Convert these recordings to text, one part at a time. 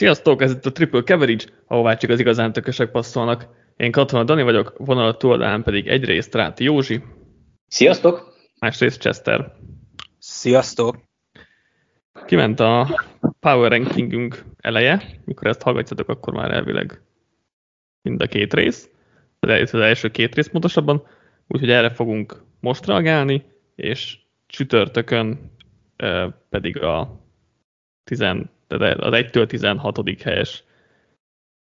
Sziasztok, ez itt a Triple Coverage, ahová csak az igazán tökösek passzolnak. Én Katona Dani vagyok, vonalat túloldalán pedig egyrészt Ráti Józsi. Sziasztok! Másrészt Chester. Sziasztok! Kiment a Power Rankingünk eleje, mikor ezt hallgatjátok, akkor már elvileg mind a két rész, az első két rész pontosabban, úgyhogy erre fogunk most reagálni, és csütörtökön pedig a 10 tehát az 1-től 16. helyes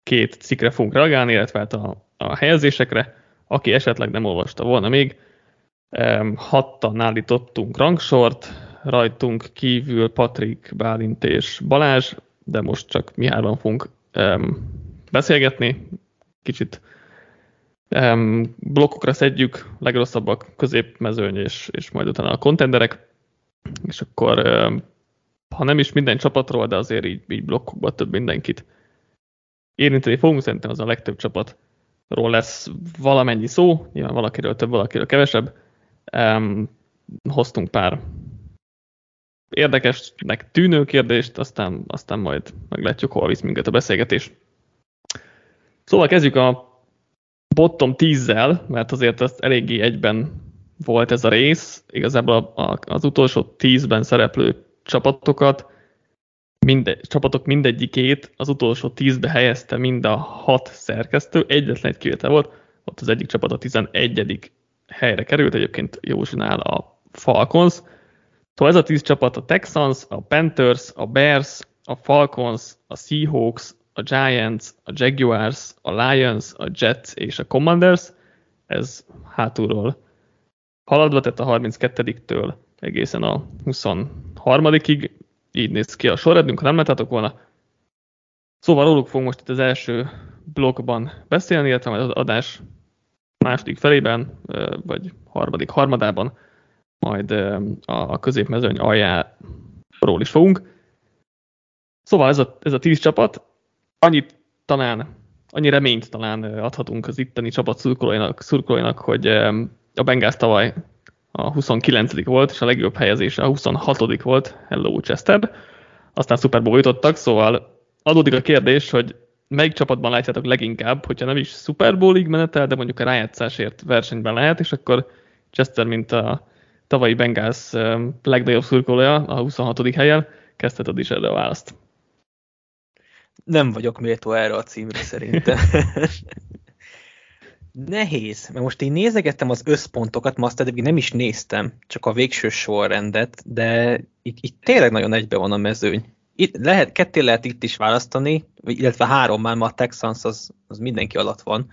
két cikkre fogunk reagálni, illetve hát a, a helyezésekre. Aki esetleg nem olvasta volna még, hattan állítottunk rangsort, rajtunk kívül Patrik, Bálint és Balázs, de most csak mi hárman fogunk um, beszélgetni, kicsit um, blokkokra szedjük, legrosszabbak, középmezőny és, és majd utána a kontenderek, és akkor um, ha nem is minden csapatról, de azért így, így blokkokban több mindenkit érinteni fogunk, szerintem az a legtöbb csapatról lesz valamennyi szó, nyilván valakiről több, valakiről kevesebb. Um, hoztunk pár érdekesnek tűnő kérdést, aztán, aztán majd meglátjuk, hol visz minket a beszélgetés. Szóval kezdjük a bottom 10-zel, mert azért az eléggé egyben volt ez a rész. Igazából a, a, az utolsó 10-ben szereplő csapatokat, minde, csapatok mindegyikét az utolsó tízbe helyezte mind a hat szerkesztő, egyetlen egy kivétel volt, ott az egyik csapat a 11. helyre került, egyébként Józsinál a Falcons. Szóval ez a tíz csapat a Texans, a Panthers, a Bears, a Falcons, a Seahawks, a Giants, a Jaguars, a Lions, a Jets és a Commanders. Ez hátulról haladva, tehát a 32-től egészen a 23-ig. Így néz ki a sorrendünk, ha nem láttátok volna. Szóval róluk fogunk most itt az első blokkban beszélni, illetve majd az adás második felében, vagy harmadik harmadában, majd a középmezőny aljáról is fogunk. Szóval ez a, ez a tíz csapat, annyit talán, annyi reményt talán adhatunk az itteni csapat szurkolóinak, szurkolóinak hogy a Bengals tavaly a 29 volt, és a legjobb helyezése a 26 volt, Hello Chester. Aztán Super Bowl jutottak, szóval adódik a kérdés, hogy melyik csapatban látjátok leginkább, hogyha nem is Super Bowl-ig menetel, de mondjuk a rájátszásért versenyben lehet, és akkor Chester, mint a tavalyi Bengals legnagyobb szurkolója a 26. helyen, kezdheted is erre a választ. Nem vagyok méltó erre a címre szerintem. Nehéz, mert most én nézegettem az összpontokat, ma azt eddig nem is néztem, csak a végső sorrendet, de itt, itt tényleg nagyon egybe van a mezőny. Itt lehet, ketté lehet itt is választani, illetve három már, ma a Texans az, az mindenki alatt van,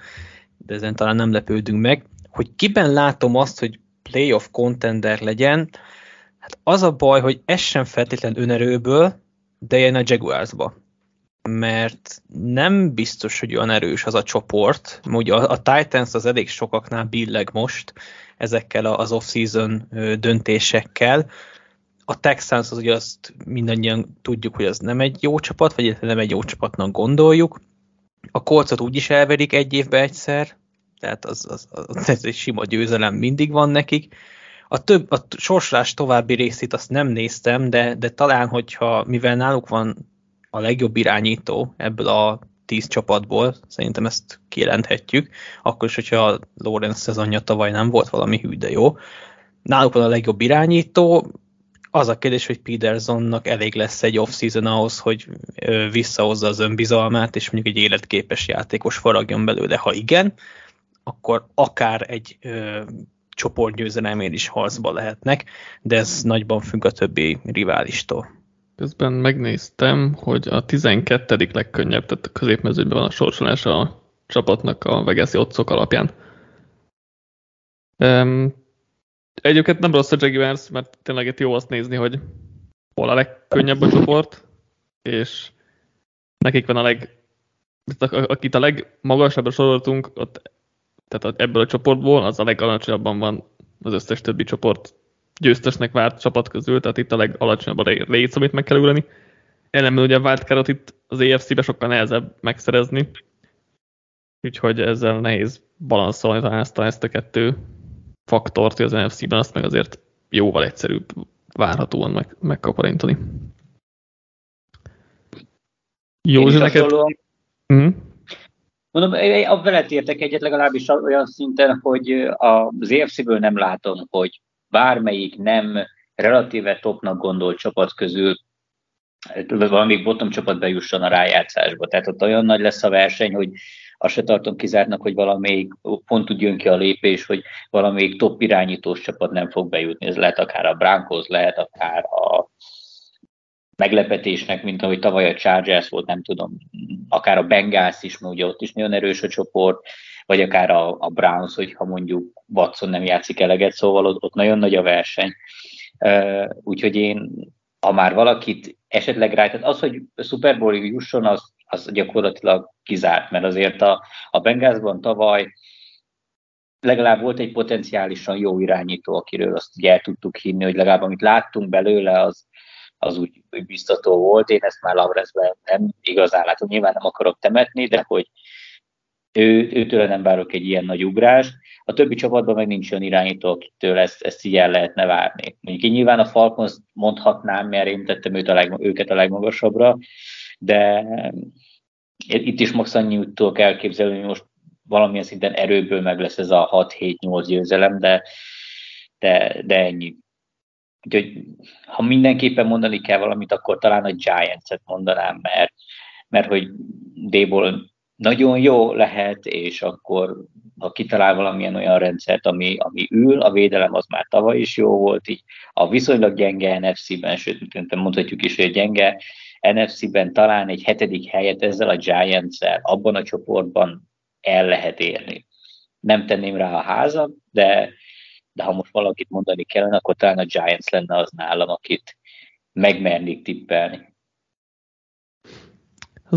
de ezen talán nem lepődünk meg. Hogy kiben látom azt, hogy playoff contender legyen, hát az a baj, hogy ez sem feltétlen önerőből, de jön a Jaguarsba mert nem biztos, hogy olyan erős az a csoport. Ugye a, a Titans az elég sokaknál billeg most ezekkel az off-season döntésekkel. A Texans az ugye azt mindannyian tudjuk, hogy az nem egy jó csapat, vagy nem egy jó csapatnak gondoljuk. A Colcot úgy is elverik egy évbe egyszer, tehát az, az, az, ez egy sima győzelem mindig van nekik. A több, a sorsolás további részét azt nem néztem, de, de talán, hogyha mivel náluk van a legjobb irányító ebből a tíz csapatból, szerintem ezt kijelenthetjük, akkor is, hogyha a Lorenz szezonja tavaly nem volt valami hű, de jó. Náluk van a legjobb irányító, az a kérdés, hogy Petersonnak elég lesz egy off-season ahhoz, hogy visszahozza az önbizalmát, és mondjuk egy életképes játékos faragjon belőle. Ha igen, akkor akár egy ö, csoportgyőzelemért is harcba lehetnek, de ez nagyban függ a többi riválistól. Közben megnéztem, hogy a 12. legkönnyebb, tehát a középmezőben van a sorsolás a csapatnak a Vegaszi otcok alapján. Um, egyébként nem rossz a Jaguars, mert tényleg itt jó azt nézni, hogy hol a legkönnyebb a csoport, és nekik van a leg, akit a legmagasabbra soroltunk, ott, tehát ebből a csoportból, az a legalacsonyabban van az összes többi csoport győztesnek várt csapat közül, tehát itt a legalacsonyabb a léc, amit meg kell ugrani. Ellenben ugye a wildcardot itt az EFC-be sokkal nehezebb megszerezni, úgyhogy ezzel nehéz balanszolni talán ezt a, ezt a kettő faktort, hogy az NFC-ben azt meg azért jóval egyszerűbb várhatóan meg, megkaparintani. Jó, neked... Mm. Mondom, a veled értek egyet legalábbis olyan szinten, hogy az EFC-ből nem látom, hogy bármelyik nem relatíve topnak gondolt csapat közül valamelyik bottom csapat bejusson a rájátszásba. Tehát ott olyan nagy lesz a verseny, hogy azt se tartom kizártnak, hogy valamelyik pont úgy jön ki a lépés, hogy valamelyik top irányítós csapat nem fog bejutni. Ez lehet akár a Broncos, lehet akár a meglepetésnek, mint ahogy tavaly a Chargers volt, nem tudom, akár a Bengals is, mert ugye ott is nagyon erős a csoport, vagy akár a, a Browns, hogyha mondjuk Watson nem játszik eleget, szóval ott, ott nagyon nagy a verseny. Úgyhogy én, ha már valakit esetleg rá, tehát az, hogy Super Bowl jusson, az, az gyakorlatilag kizárt, mert azért a, a Bengalsban tavaly legalább volt egy potenciálisan jó irányító, akiről azt ugye el tudtuk hinni, hogy legalább amit láttunk belőle, az, az úgy, úgy biztató volt. Én ezt már Lavrezben nem igazán látom, nyilván nem akarok temetni, de hogy ő, őtől nem várok egy ilyen nagy ugrást. A többi csapatban meg nincs olyan irányító, akitől ezt, ezt így el lehetne várni. Mondjuk én nyilván a Falcons mondhatnám, mert én tettem őt a leg, őket a legmagasabbra, de itt is max annyit tudok elképzelni, hogy most valamilyen szinten erőből meg lesz ez a 6-7-8 győzelem, de, de, de ennyi. Úgyhogy ha mindenképpen mondani kell valamit, akkor talán a Giants-et mondanám, mert, mert hogy Déból nagyon jó lehet, és akkor ha kitalál valamilyen olyan rendszert, ami, ami ül, a védelem az már tavaly is jó volt, így a viszonylag gyenge NFC-ben, sőt, mondhatjuk is, hogy gyenge NFC-ben talán egy hetedik helyet ezzel a Giants-el abban a csoportban el lehet érni. Nem tenném rá a házat, de, de ha most valakit mondani kellene, akkor talán a Giants lenne az nálam, akit megmernék tippelni.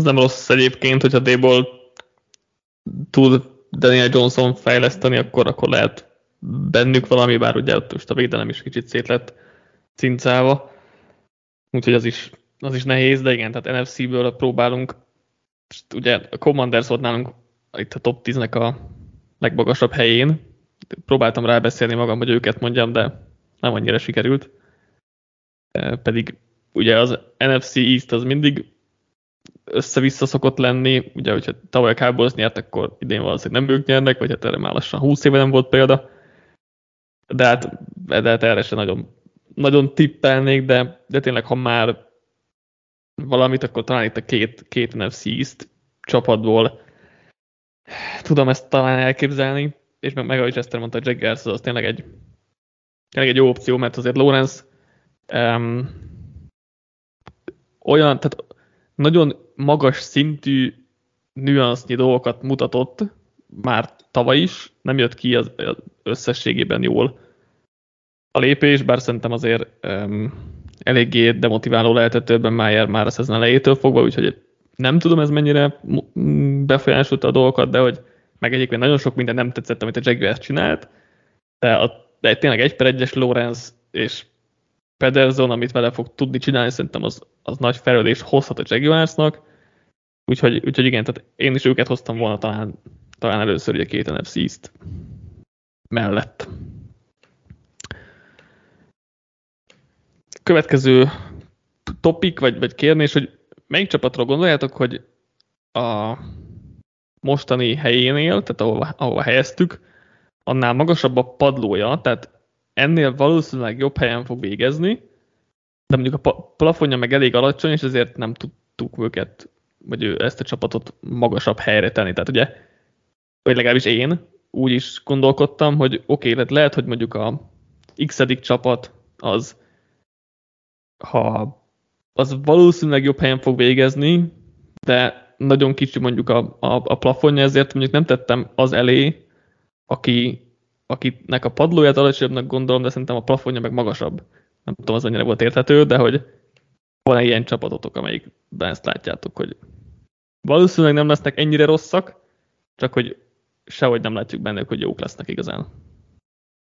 Ez nem rossz egyébként, hogyha D-ból tud Daniel Johnson fejleszteni, akkor, akkor lehet bennük valami, bár ugye ott most a védelem is kicsit szét lett cincálva. Úgyhogy az is, az is nehéz, de igen, tehát NFC-ből próbálunk. Ugye a Commanders volt nálunk itt a top 10-nek a legmagasabb helyén. Próbáltam rábeszélni magam, hogy őket mondjam, de nem annyira sikerült. Pedig ugye az NFC East az mindig össze-vissza szokott lenni, ugye, hogyha tavaly a Cowboys nyert, akkor idén valószínűleg nem ők nyernek, vagy hát erre már lassan 20 éve nem volt példa. De hát, de hát erre sem nagyon, nagyon tippelnék, de, de tényleg, ha már valamit, akkor talán itt a két, két NFC East csapatból tudom ezt talán elképzelni, és meg, meg ahogy Chester mondta, a Jaggers az tényleg egy, tényleg egy jó opció, mert azért Lawrence um, olyan, tehát nagyon magas szintű nüansznyi dolgokat mutatott már tavaly is, nem jött ki az, az összességében jól a lépés, bár szerintem azért um, eléggé demotiváló lehetett többen Mayer már a szezon elejétől fogva, úgyhogy nem tudom ez mennyire befolyásolta a dolgokat, de hogy meg egyébként nagyon sok minden nem tetszett, amit a Jaguars csinált, de, a, de tényleg egy per egyes Lorenz és Pederson, amit vele fog tudni csinálni, szerintem az, az nagy felelés hozhat a Jaguarsnak. Úgyhogy, úgyhogy igen, tehát én is őket hoztam volna talán, talán először ugye két NFC East mellett. Következő topik, vagy, vagy kérdés, hogy melyik csapatról gondoljátok, hogy a mostani helyénél, tehát ahova, ahova helyeztük, annál magasabb a padlója, tehát ennél valószínűleg jobb helyen fog végezni, de mondjuk a plafonja meg elég alacsony, és ezért nem tudtuk őket, vagy ezt a csapatot magasabb helyre tenni. Tehát ugye, vagy legalábbis én úgy is gondolkodtam, hogy oké, okay, lehet, hogy mondjuk a x csapat az, ha az valószínűleg jobb helyen fog végezni, de nagyon kicsi mondjuk a, a, a plafonja, ezért mondjuk nem tettem az elé, aki akinek a padlóját alacsonyabbnak gondolom, de szerintem a plafonja meg magasabb. Nem tudom, az annyira volt érthető, de hogy van-e ilyen csapatotok, amelyikben ezt látjátok, hogy valószínűleg nem lesznek ennyire rosszak, csak hogy sehogy nem látjuk bennük, hogy jók lesznek igazán.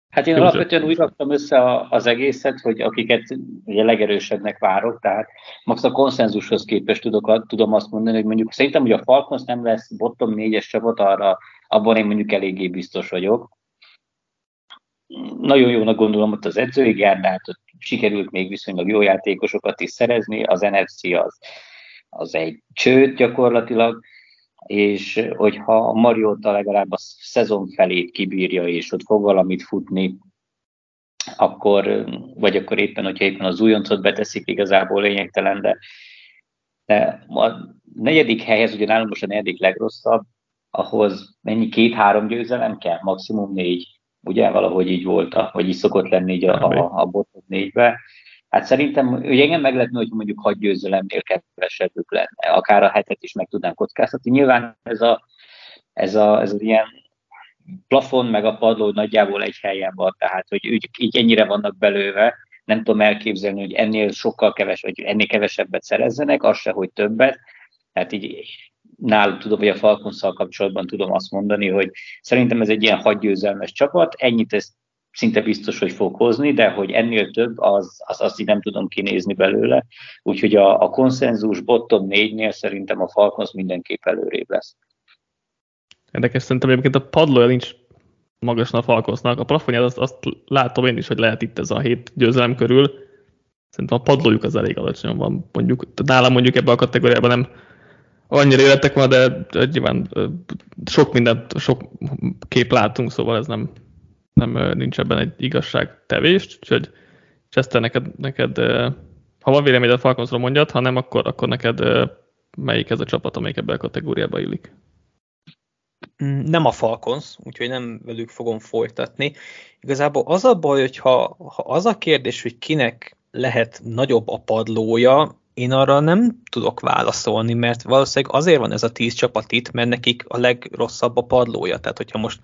Hát én Jó, alapvetően úgy raktam össze az egészet, hogy akiket ugye legerősebbnek várok, tehát max a konszenzushoz képest tudok, tudom azt mondani, hogy mondjuk szerintem, hogy a Falcons nem lesz bottom négyes csapat, arra abban én mondjuk eléggé biztos vagyok nagyon jónak gondolom ott az edzői gárdát, ott sikerült még viszonylag jó játékosokat is szerezni, az NFC az az egy csőd gyakorlatilag, és hogyha a Mariota legalább a szezon felét kibírja, és ott fog valamit futni, akkor, vagy akkor éppen, hogyha éppen az újoncot beteszik, igazából lényegtelen, de, de a negyedik helyhez, ugye nálunk most a negyedik legrosszabb, ahhoz mennyi két-három győzelem kell, maximum négy, ugye valahogy így volt, vagy így szokott lenni így a, a, a botot négybe. Hát szerintem, hogy engem meglepne, hogy mondjuk hagy győzelemnél kevesebbük lenne, akár a hetet is meg tudnám kockáztatni. Nyilván ez a, ez a, ez az ilyen plafon meg a padló nagyjából egy helyen van, tehát hogy így, így ennyire vannak belőve, nem tudom elképzelni, hogy ennél sokkal keves, vagy ennél kevesebbet szerezzenek, az se, hogy többet. Tehát így náluk tudom, hogy a Falconszal kapcsolatban tudom azt mondani, hogy szerintem ez egy ilyen hadgyőzelmes csapat, ennyit ez szinte biztos, hogy fog hozni, de hogy ennél több, az, az azt így nem tudom kinézni belőle. Úgyhogy a, a konszenzus bottom négynél szerintem a Falcons mindenképp előrébb lesz. Érdekes, szerintem egyébként a padlója nincs magasan a Falconsnak. A plafonját azt, azt látom én is, hogy lehet itt ez a hét győzelem körül. Szerintem a padlójuk az elég alacsony van. Mondjuk, nálam mondjuk ebben a kategóriában nem annyira életek van, de, nyilván sok mindent, sok kép látunk, szóval ez nem, nem nincs ebben egy igazság tevés, úgyhogy Chester, neked, neked ha van vélemény a Falconsról mondjad, ha nem, akkor, akkor neked melyik ez a csapat, amelyik ebben a kategóriába illik? Mm, nem a Falcons, úgyhogy nem velük fogom folytatni. Igazából az a baj, hogy ha, ha az a kérdés, hogy kinek lehet nagyobb a padlója, én arra nem tudok válaszolni, mert valószínűleg azért van ez a tíz csapat itt, mert nekik a legrosszabb a padlója. Tehát, hogyha most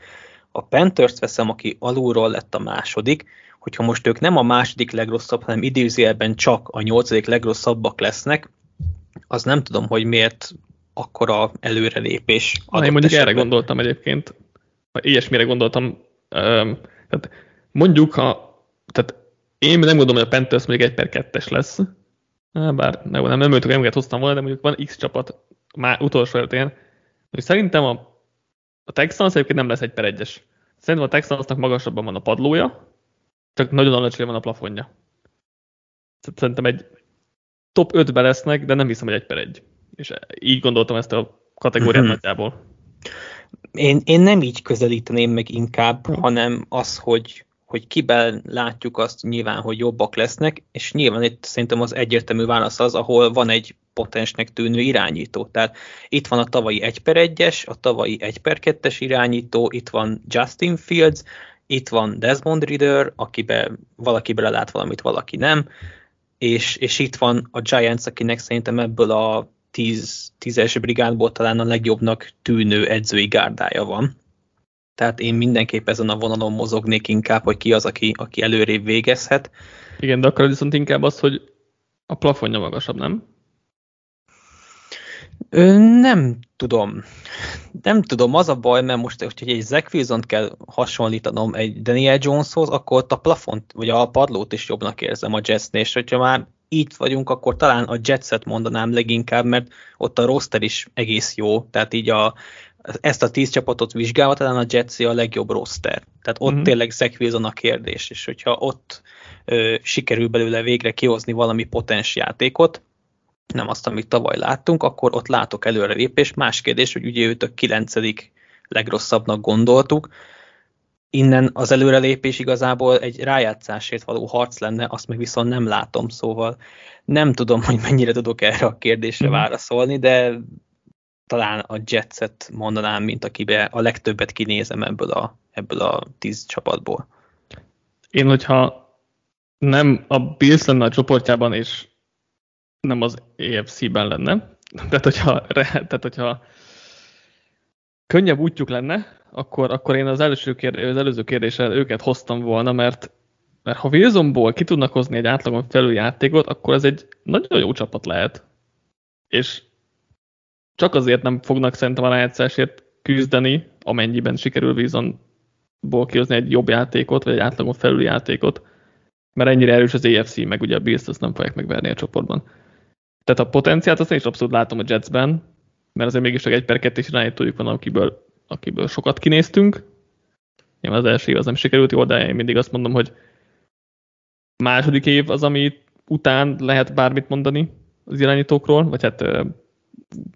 a Panthers veszem, aki alulról lett a második, hogyha most ők nem a második legrosszabb, hanem idézőjelben csak a nyolcadik legrosszabbak lesznek, az nem tudom, hogy miért akkora előrelépés. Na, én mondjuk esetben. erre gondoltam egyébként, ilyesmire gondoltam, tehát mondjuk, ha, tehát én nem gondolom, hogy a Panthers még egy per kettes lesz, bár nem, nem, nem nem hoztam volna, de mondjuk van X csapat már utolsó előttén, hogy szerintem a, a Texans egyébként nem lesz egy per egyes. Szerintem a Texansnak magasabban van a padlója, csak nagyon alacsony van a plafonja. Szerintem egy top 5-be lesznek, de nem hiszem, hogy egy per egy. És így gondoltam ezt a kategóriát mm-hmm. nagyjából. Én, én nem így közelíteném meg inkább, hanem az, hogy hogy kiben látjuk azt nyilván, hogy jobbak lesznek, és nyilván itt szerintem az egyértelmű válasz az, ahol van egy potensnek tűnő irányító. Tehát itt van a tavalyi 1 per 1-es, a tavalyi 1 per 2-es irányító, itt van Justin Fields, itt van Desmond Reader, akiben valaki belelát valamit, valaki nem, és, és itt van a Giants, akinek szerintem ebből a 10, 10-es brigádból talán a legjobbnak tűnő edzői gárdája van. Tehát én mindenképp ezen a vonalon mozognék inkább, hogy ki az, aki, aki előrébb végezhet. Igen, de akkor viszont inkább az, hogy a plafonja magasabb, nem? Ö, nem tudom. Nem tudom, az a baj, mert most, hogy egy Zach wilson kell hasonlítanom egy Daniel Joneshoz, akkor ott a plafont, vagy a padlót is jobbnak érzem a Jetsnél, és hogyha már így vagyunk, akkor talán a Jetset mondanám leginkább, mert ott a roster is egész jó, tehát így a, ezt a tíz csapatot vizsgálva, talán a Jetsi a legjobb roster. Tehát ott mm-hmm. tényleg Zach Wilson a kérdés, és hogyha ott ö, sikerül belőle végre kihozni valami potens játékot, nem azt, amit tavaly láttunk, akkor ott látok előre lépés. Más kérdés, hogy ugye őt a kilencedik legrosszabbnak gondoltuk, innen az előrelépés igazából egy rájátszásért való harc lenne, azt meg viszont nem látom, szóval nem tudom, hogy mennyire tudok erre a kérdésre mm. válaszolni, de talán a Jetset mondanám, mint akibe a legtöbbet kinézem ebből a, ebből a tíz csapatból. Én, hogyha nem a Bills lenne a csoportjában, és nem az EFC-ben lenne, tehát hogyha, tehát hogyha könnyebb útjuk lenne, akkor, akkor én az, első kérdés, az előző kérdéssel őket hoztam volna, mert, mert ha Wilsonból ki tudnak hozni egy átlagon felül játékot, akkor ez egy nagyon jó csapat lehet. És csak azért nem fognak szerintem a rájátszásért küzdeni, amennyiben sikerül Wilsonból kihozni egy jobb játékot, vagy egy átlagon felül játékot, mert ennyire erős az AFC, meg ugye a Bills azt nem fogják megverni a csoportban. Tehát a potenciált azt én is abszolút látom a Jetsben, mert azért mégis csak egy per kettős irányítójuk van, akiből, akiből sokat kinéztünk. Nyilván az első év az nem sikerült jól, de én mindig azt mondom, hogy második év az, ami után lehet bármit mondani, az irányítókról, vagy hát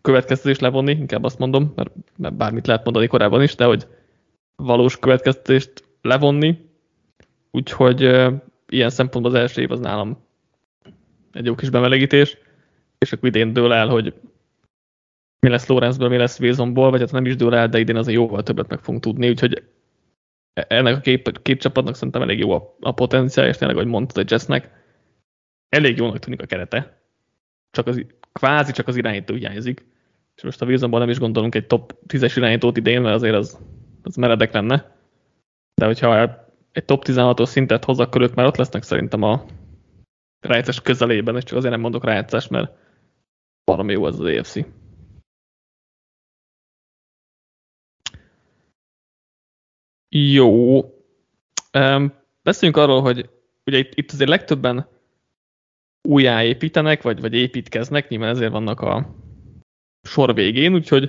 következtetést levonni, inkább azt mondom, mert, mert bármit lehet mondani korábban is, de hogy valós következtetést levonni, úgyhogy ilyen szempontból az első év az nálam egy jó kis bemelegítés, és akkor idén dől el, hogy mi lesz Lorenzből, mi lesz Wilsonból, vagy hát nem is dől el, de idén azért jóval többet meg fogunk tudni, úgyhogy ennek a két, két csapatnak szerintem elég jó a, a potenciál, és tényleg, ahogy mondtad, a Jessnek elég jónak tűnik a kerete. Csak az, kvázi csak az irányító hiányzik. És most a Wilsonból nem is gondolunk egy top 10-es irányítót idén, mert azért az, az meredek lenne. De hogyha egy top 16-os szintet hoz, akkor ők már ott lesznek szerintem a rájátszás közelében, és csak azért nem mondok rájátszás, mert valami jó az az AFC. Jó. Um, beszéljünk arról, hogy ugye itt, itt azért legtöbben újjáépítenek, vagy, vagy építkeznek, nyilván ezért vannak a sor végén, úgyhogy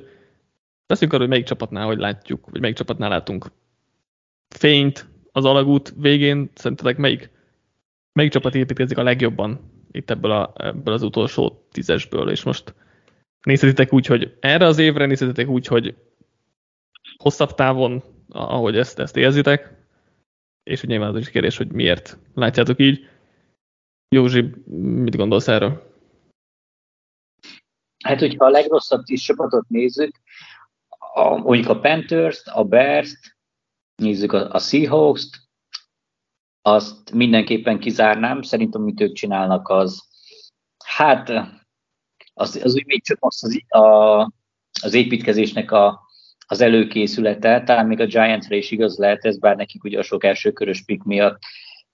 beszéljünk arról, hogy melyik csapatnál, hogy látjuk, vagy melyik csapatnál látunk fényt az alagút végén. Szerintetek melyik, melyik csapat építkezik a legjobban itt ebből, a, ebből az utolsó tízesből, és most nézhetitek úgy, hogy erre az évre nézhetitek úgy, hogy hosszabb távon, ahogy ezt, ezt érzitek, és hogy nyilván az is kérdés, hogy miért látjátok így. Józsi, mit gondolsz erről? Hát, hogyha a legrosszabb tíz csapatot nézzük, a, mondjuk a Panthers-t, a Bears-t, nézzük a, a Seahawks-t, azt mindenképpen kizárnám. Szerintem, amit ők csinálnak, az hát az, az úgy még csak az, az, a, az építkezésnek a, az előkészülete, talán még a Giantsre is igaz lehet ez, bár nekik ugye a sok elsőkörös pik miatt,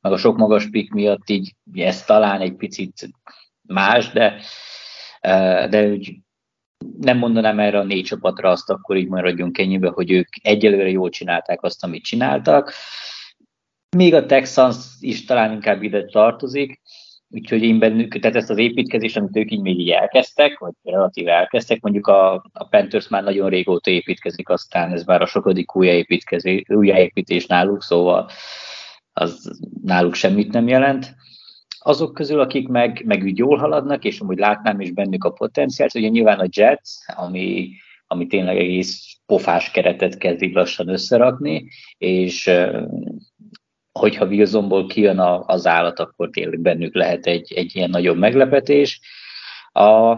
meg a sok magas pik miatt így ez talán egy picit más, de, de úgy nem mondanám erre a négy csapatra azt, akkor így maradjunk ennyibe, hogy ők egyelőre jól csinálták azt, amit csináltak. Még a Texans is talán inkább ide tartozik, úgyhogy én bennük, tehát ezt az építkezést, amit ők így még így elkezdtek, vagy relatív elkezdtek, mondjuk a, a Panthers már nagyon régóta építkezik, aztán ez már a sokadik újjáépítés náluk, szóval az náluk semmit nem jelent. Azok közül, akik meg, meg úgy jól haladnak, és amúgy látnám is bennük a potenciált, ugye nyilván a Jets, ami, ami tényleg egész pofás keretet kezd lassan összerakni, és hogyha Wilsonból kijön az állat, akkor tényleg bennük lehet egy, egy ilyen nagyobb meglepetés. A,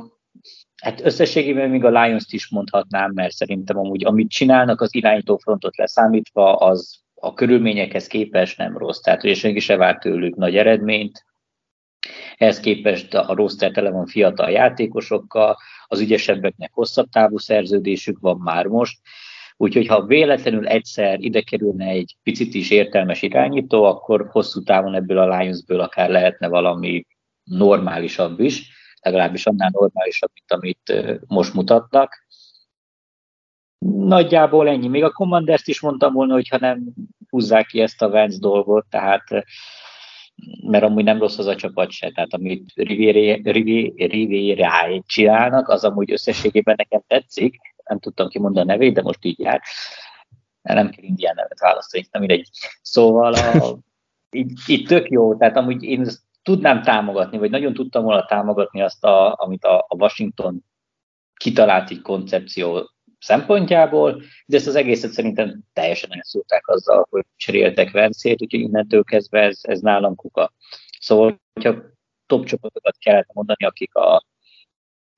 hát összességében még a Lions-t is mondhatnám, mert szerintem amúgy amit csinálnak az irányító frontot leszámítva, az a körülményekhez képest nem rossz. Tehát, hogy senki se várt tőlük nagy eredményt. Ehhez képest a roster tele van fiatal játékosokkal, az ügyesebbeknek hosszabb távú szerződésük van már most, Úgyhogy ha véletlenül egyszer ide kerülne egy picit is értelmes irányító, akkor hosszú távon ebből a Lionsből akár lehetne valami normálisabb is, legalábbis annál normálisabb, mint amit most mutatnak. Nagyjából ennyi. Még a Commanders is mondtam volna, hogy ha nem húzzák ki ezt a Vance dolgot, tehát mert amúgy nem rossz az a csapat se, tehát amit Riviera csinálnak, az amúgy összességében nekem tetszik, nem tudtam kimondani a nevét, de most így jár. Nem kell indián nevet választani, nem mindegy. Szóval a, így, így tök jó, tehát amúgy én tudnám támogatni, vagy nagyon tudtam volna támogatni azt, a, amit a, a Washington kitalált egy koncepció szempontjából, de ezt az egészet szerintem teljesen elszúrták azzal, hogy cseréltek Vencét, úgyhogy innentől kezdve ez, ez nálam kuka. Szóval, hogyha top csapatokat kellett mondani, akik a,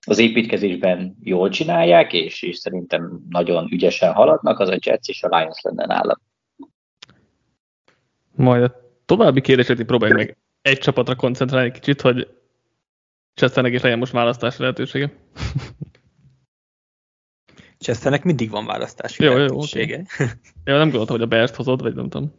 az építkezésben jól csinálják, és, és szerintem nagyon ügyesen haladnak, az a Jets és a Lions lenne nálam. Majd a további kérdéseket próbáljuk meg egy csapatra koncentrálni kicsit, hogy Chesternek is legyen most választási lehetősége. Chesternek mindig van választási jó, lehetősége. Jó, okay. jó, nem gondoltam, hogy a Berst hozod, vagy nem tudom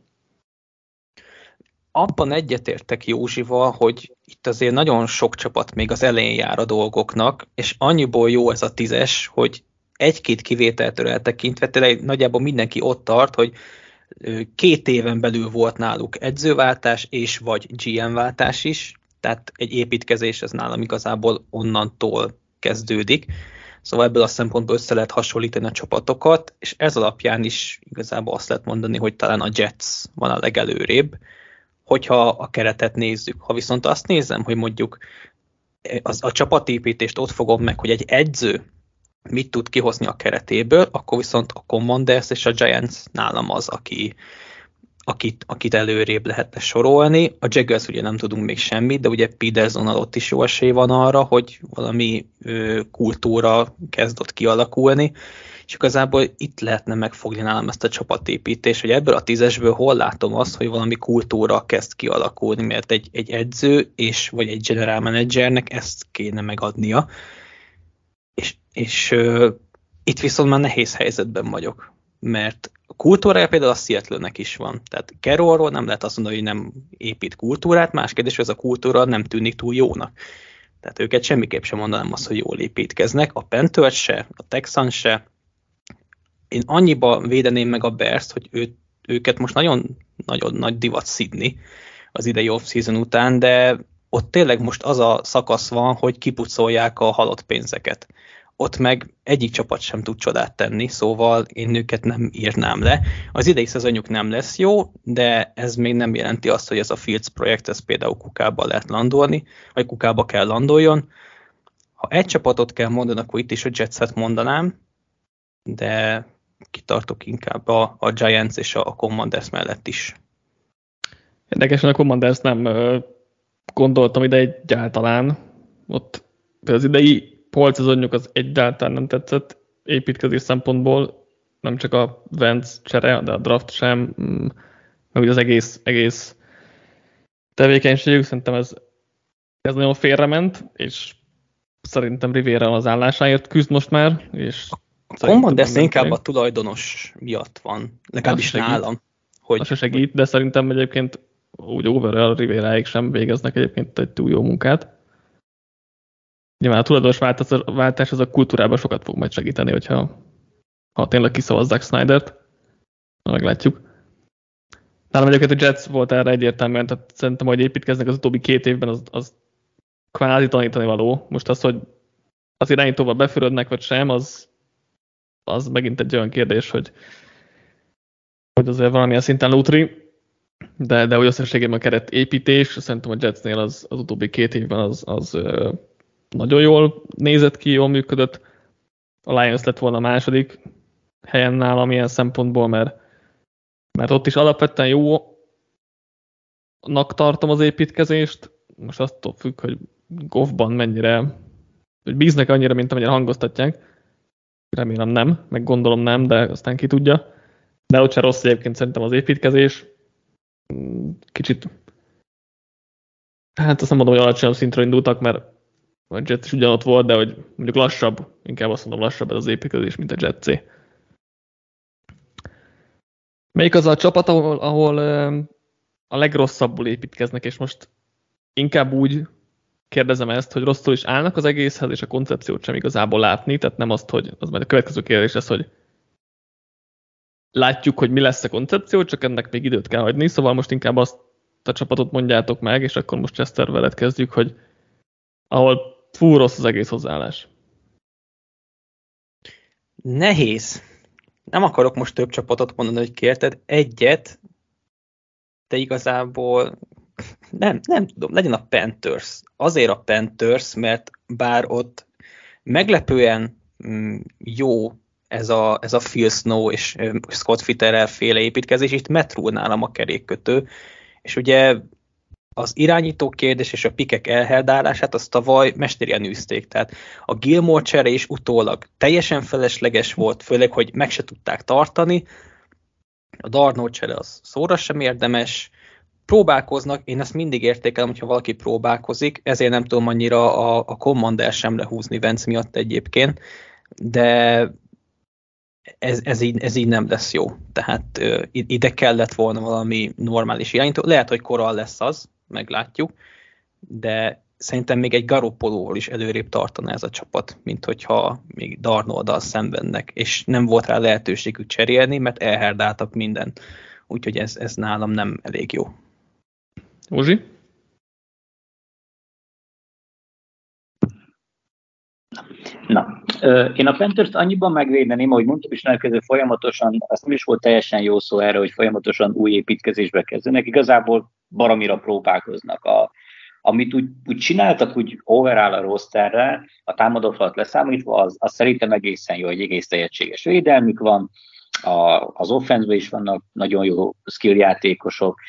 abban egyetértek Józsival, hogy itt azért nagyon sok csapat még az elején jár a dolgoknak, és annyiból jó ez a tízes, hogy egy-két kivételtől eltekintve tényleg nagyjából mindenki ott tart, hogy két éven belül volt náluk edzőváltás és vagy GM váltás is, tehát egy építkezés ez nálam igazából onnantól kezdődik. Szóval ebből a szempontból össze lehet hasonlítani a csapatokat, és ez alapján is igazából azt lehet mondani, hogy talán a Jets van a legelőrébb, hogyha a keretet nézzük. Ha viszont azt nézem, hogy mondjuk az, a csapatépítést ott fogom meg, hogy egy edző mit tud kihozni a keretéből, akkor viszont a Commanders és a Giants nálam az, aki, akit, akit előrébb lehetne sorolni. A Jaguars ugye nem tudunk még semmit, de ugye Peterson ott is jó esély van arra, hogy valami ö, kultúra kezd kialakulni, és igazából itt lehetne megfogni nálam ezt a csapatépítést, hogy ebből a tízesből hol látom azt, hogy valami kultúra kezd kialakulni, mert egy, egy edző és vagy egy general managernek ezt kéne megadnia. És, és ö, itt viszont már nehéz helyzetben vagyok, mert kultúrája például a seattle is van. Tehát Carrollról nem lehet azt mondani, hogy nem épít kultúrát, más kérdés, hogy ez a kultúra nem tűnik túl jónak. Tehát őket semmiképp sem mondanám azt, hogy jól építkeznek. A Panthers se, a Texans se. Én annyiba védeném meg a Bears, hogy ő, őket most nagyon, nagyon nagy divat szidni az idei off-season után, de ott tényleg most az a szakasz van, hogy kipucolják a halott pénzeket ott meg egyik csapat sem tud csodát tenni, szóval én őket nem írnám le. Az idei szezonjuk nem lesz jó, de ez még nem jelenti azt, hogy ez a Fields projekt, ez például kukába lehet landolni, vagy kukába kell landoljon. Ha egy csapatot kell mondani, akkor itt is a Jetset mondanám, de kitartok inkább a, a Giants és a Commanders mellett is. Érdekesen a Commanders nem gondoltam ide egyáltalán. Ott az idei polcazonjuk az egyáltalán nem tetszett építkezés szempontból, nem csak a Vance csere, de a draft sem, mm, meg ugye az egész, egész tevékenységük, szerintem ez, ez nagyon félrement, és szerintem Rivera az állásáért küzd most már, és a Commanders inkább a tulajdonos miatt van, legalábbis nálam. Hogy, az segít, de szerintem egyébként úgy overall Rivéráig sem végeznek egyébként egy túl jó munkát. Nyilván a tulajdonos váltás az a kultúrában sokat fog majd segíteni, hogyha ha tényleg kiszavazzák Snydert. Na, meglátjuk. Nálam egyébként a Jets volt erre egyértelműen, tehát szerintem, hogy építkeznek az utóbbi két évben, az, az kvázi tanítani való. Most az, hogy az irányítóval befürödnek, vagy sem, az, az megint egy olyan kérdés, hogy, hogy azért valamilyen szinten lútri, de, de úgy összességében a keret építés, szerintem a Jetsnél az, az utóbbi két évben az, az nagyon jól nézett ki, jól működött. A Lions lett volna a második helyen nálam ilyen szempontból, mert, mert ott is alapvetően jónak tartom az építkezést. Most attól függ, hogy Goffban mennyire, hogy bíznek annyira, mint amennyire hangoztatják. Remélem nem, meg gondolom nem, de aztán ki tudja. De ott sem rossz egyébként szerintem az építkezés. Kicsit hát azt nem mondom, hogy alacsonyabb szintről indultak, mert a Jets is ugyanott volt, de hogy mondjuk lassabb, inkább azt mondom lassabb ez az építkezés, mint a Jetsé. Melyik az a csapat, ahol, ahol a legrosszabbul építkeznek, és most inkább úgy kérdezem ezt, hogy rosszul is állnak az egészhez, és a koncepciót sem igazából látni, tehát nem azt, hogy az majd a következő kérdés lesz, hogy látjuk, hogy mi lesz a koncepció, csak ennek még időt kell hagyni, szóval most inkább azt a csapatot mondjátok meg, és akkor most Chester veled kezdjük, hogy ahol fú rossz az egész hozzáállás. Nehéz. Nem akarok most több csapatot mondani, hogy kérted. Egyet, de igazából nem, nem tudom, legyen a Panthers. Azért a Panthers, mert bár ott meglepően mm, jó ez a, ez a Phil Snow és Scott Fitterel féle építkezés, itt metró nálam a kerékkötő, és ugye az irányító kérdés és a pikek elherdálását azt tavaly mesterien űzték. Tehát a Gilmore csere is utólag teljesen felesleges volt, főleg, hogy meg se tudták tartani. A Darnold csere az szóra sem érdemes. Próbálkoznak, én ezt mindig értékelem, hogyha valaki próbálkozik, ezért nem tudom annyira a, a Commander sem lehúzni Vence miatt egyébként, de ez, ez, így, ez így nem lesz jó. Tehát uh, ide kellett volna valami normális irányító. Lehet, hogy korral lesz az, meglátjuk, de szerintem még egy Garoppolóval is előrébb tartana ez a csapat, mint hogyha még Darnoldal szembennek, és nem volt rá lehetőségük cserélni, mert elherdáltak mindent. Úgyhogy ez, ez nálam nem elég jó. Uzsi? Na, én a Panthers annyiban megvédeném, ahogy mondtam is, elkezdő folyamatosan, azt nem is volt teljesen jó szó erre, hogy folyamatosan új építkezésbe kezdenek. Igazából baromira próbálkoznak. A, amit úgy, úgy csináltak, úgy overall a rosterre, a támadófalat leszámítva, az, az szerintem egészen jó, egy egész tehetséges védelmük van, a, az offense is vannak nagyon jó skill játékosok,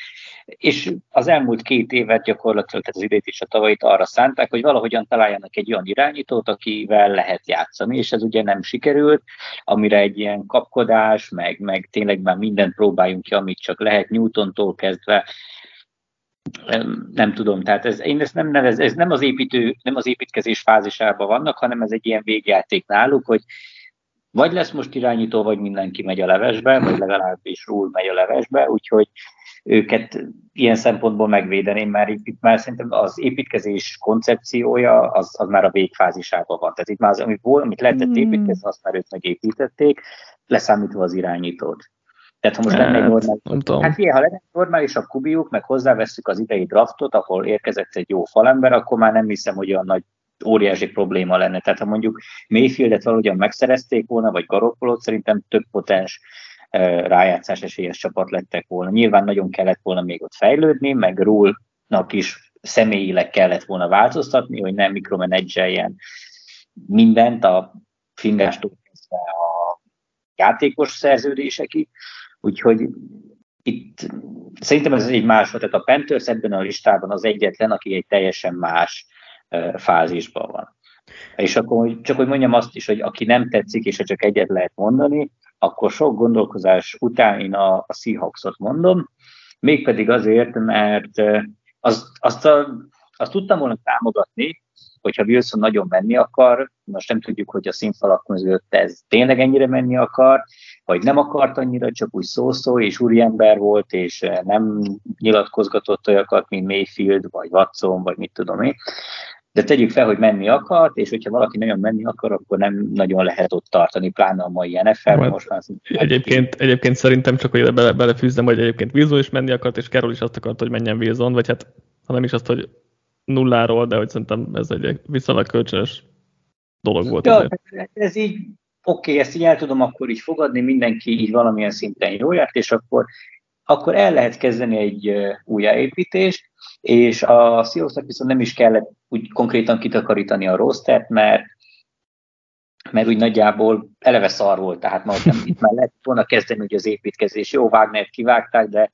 és az elmúlt két évet gyakorlatilag, tehát az idét is a tavait arra szánták, hogy valahogyan találjanak egy olyan irányítót, akivel lehet játszani, és ez ugye nem sikerült, amire egy ilyen kapkodás, meg, meg tényleg már mindent próbáljunk ki, amit csak lehet, Newtontól kezdve, nem tudom, tehát ez, én ezt nem nevez, ez nem az építő, nem az építkezés fázisában vannak, hanem ez egy ilyen végjáték náluk, hogy vagy lesz most irányító, vagy mindenki megy a levesbe, vagy legalábbis rúl megy a levesbe, úgyhogy őket ilyen szempontból megvédeném, mert itt már szerintem az építkezés koncepciója az, az már a végfázisában van. Tehát itt már az, amit, volt, amit lehetett hmm. építkezni, azt már ők megépítették, leszámítva az irányítót. Tehát ha most lenne egy hát, normális, hát ilyen, ha lenne normális a kubiuk, meg hozzávesszük az idei draftot, ahol érkezett egy jó falember, akkor már nem hiszem, hogy olyan nagy óriási probléma lenne. Tehát ha mondjuk Mayfieldet valahogyan megszerezték volna, vagy Garoppolót, szerintem több potens rájátszás esélyes csapat lettek volna. Nyilván nagyon kellett volna még ott fejlődni, meg Rule-nak is személyileg kellett volna változtatni, hogy nem mikromenedzseljen mindent a fingástól kezdve a játékos szerződésekig. Úgyhogy itt szerintem ez egy más, tehát a Panthers ebben a listában az egyetlen, aki egy teljesen más fázisban van. És akkor csak hogy mondjam azt is, hogy aki nem tetszik, és csak egyet lehet mondani, akkor sok gondolkozás után én a, a Seahawks-ot mondom, mégpedig azért, mert azt, azt, a, azt tudtam volna támogatni, hogyha Wilson nagyon menni akar, most nem tudjuk, hogy a színfalak között ez tényleg ennyire menni akar, vagy nem akart annyira, csak úgy szó-szó, és úriember volt, és nem nyilatkozgatott olyakat, mint Mayfield, vagy Watson, vagy mit tudom én de tegyük fel, hogy menni akart, és hogyha valaki nagyon menni akar, akkor nem nagyon lehet ott tartani, pláne a mai NFL-ben most már. Egyébként, egyébként szerintem csak, hogy bele, belefűzzem, hogy egyébként Wilson is menni akart, és Carol is azt akart, hogy menjen Wilson, vagy hát ha nem is azt, hogy nulláról, de hogy szerintem ez egy viszonylag kölcsönös dolog volt. Ja, ez így oké, okay, ezt így el tudom akkor így fogadni, mindenki így valamilyen szinten jól járt, és akkor, akkor el lehet kezdeni egy újjáépítést, és a Seahawksnak viszont nem is kellett úgy konkrétan kitakarítani a rostert, mert mert úgy nagyjából eleve szar volt, tehát ma nem, itt már lehet volna kezdeni hogy az építkezés. Jó, Wagner kivágták, de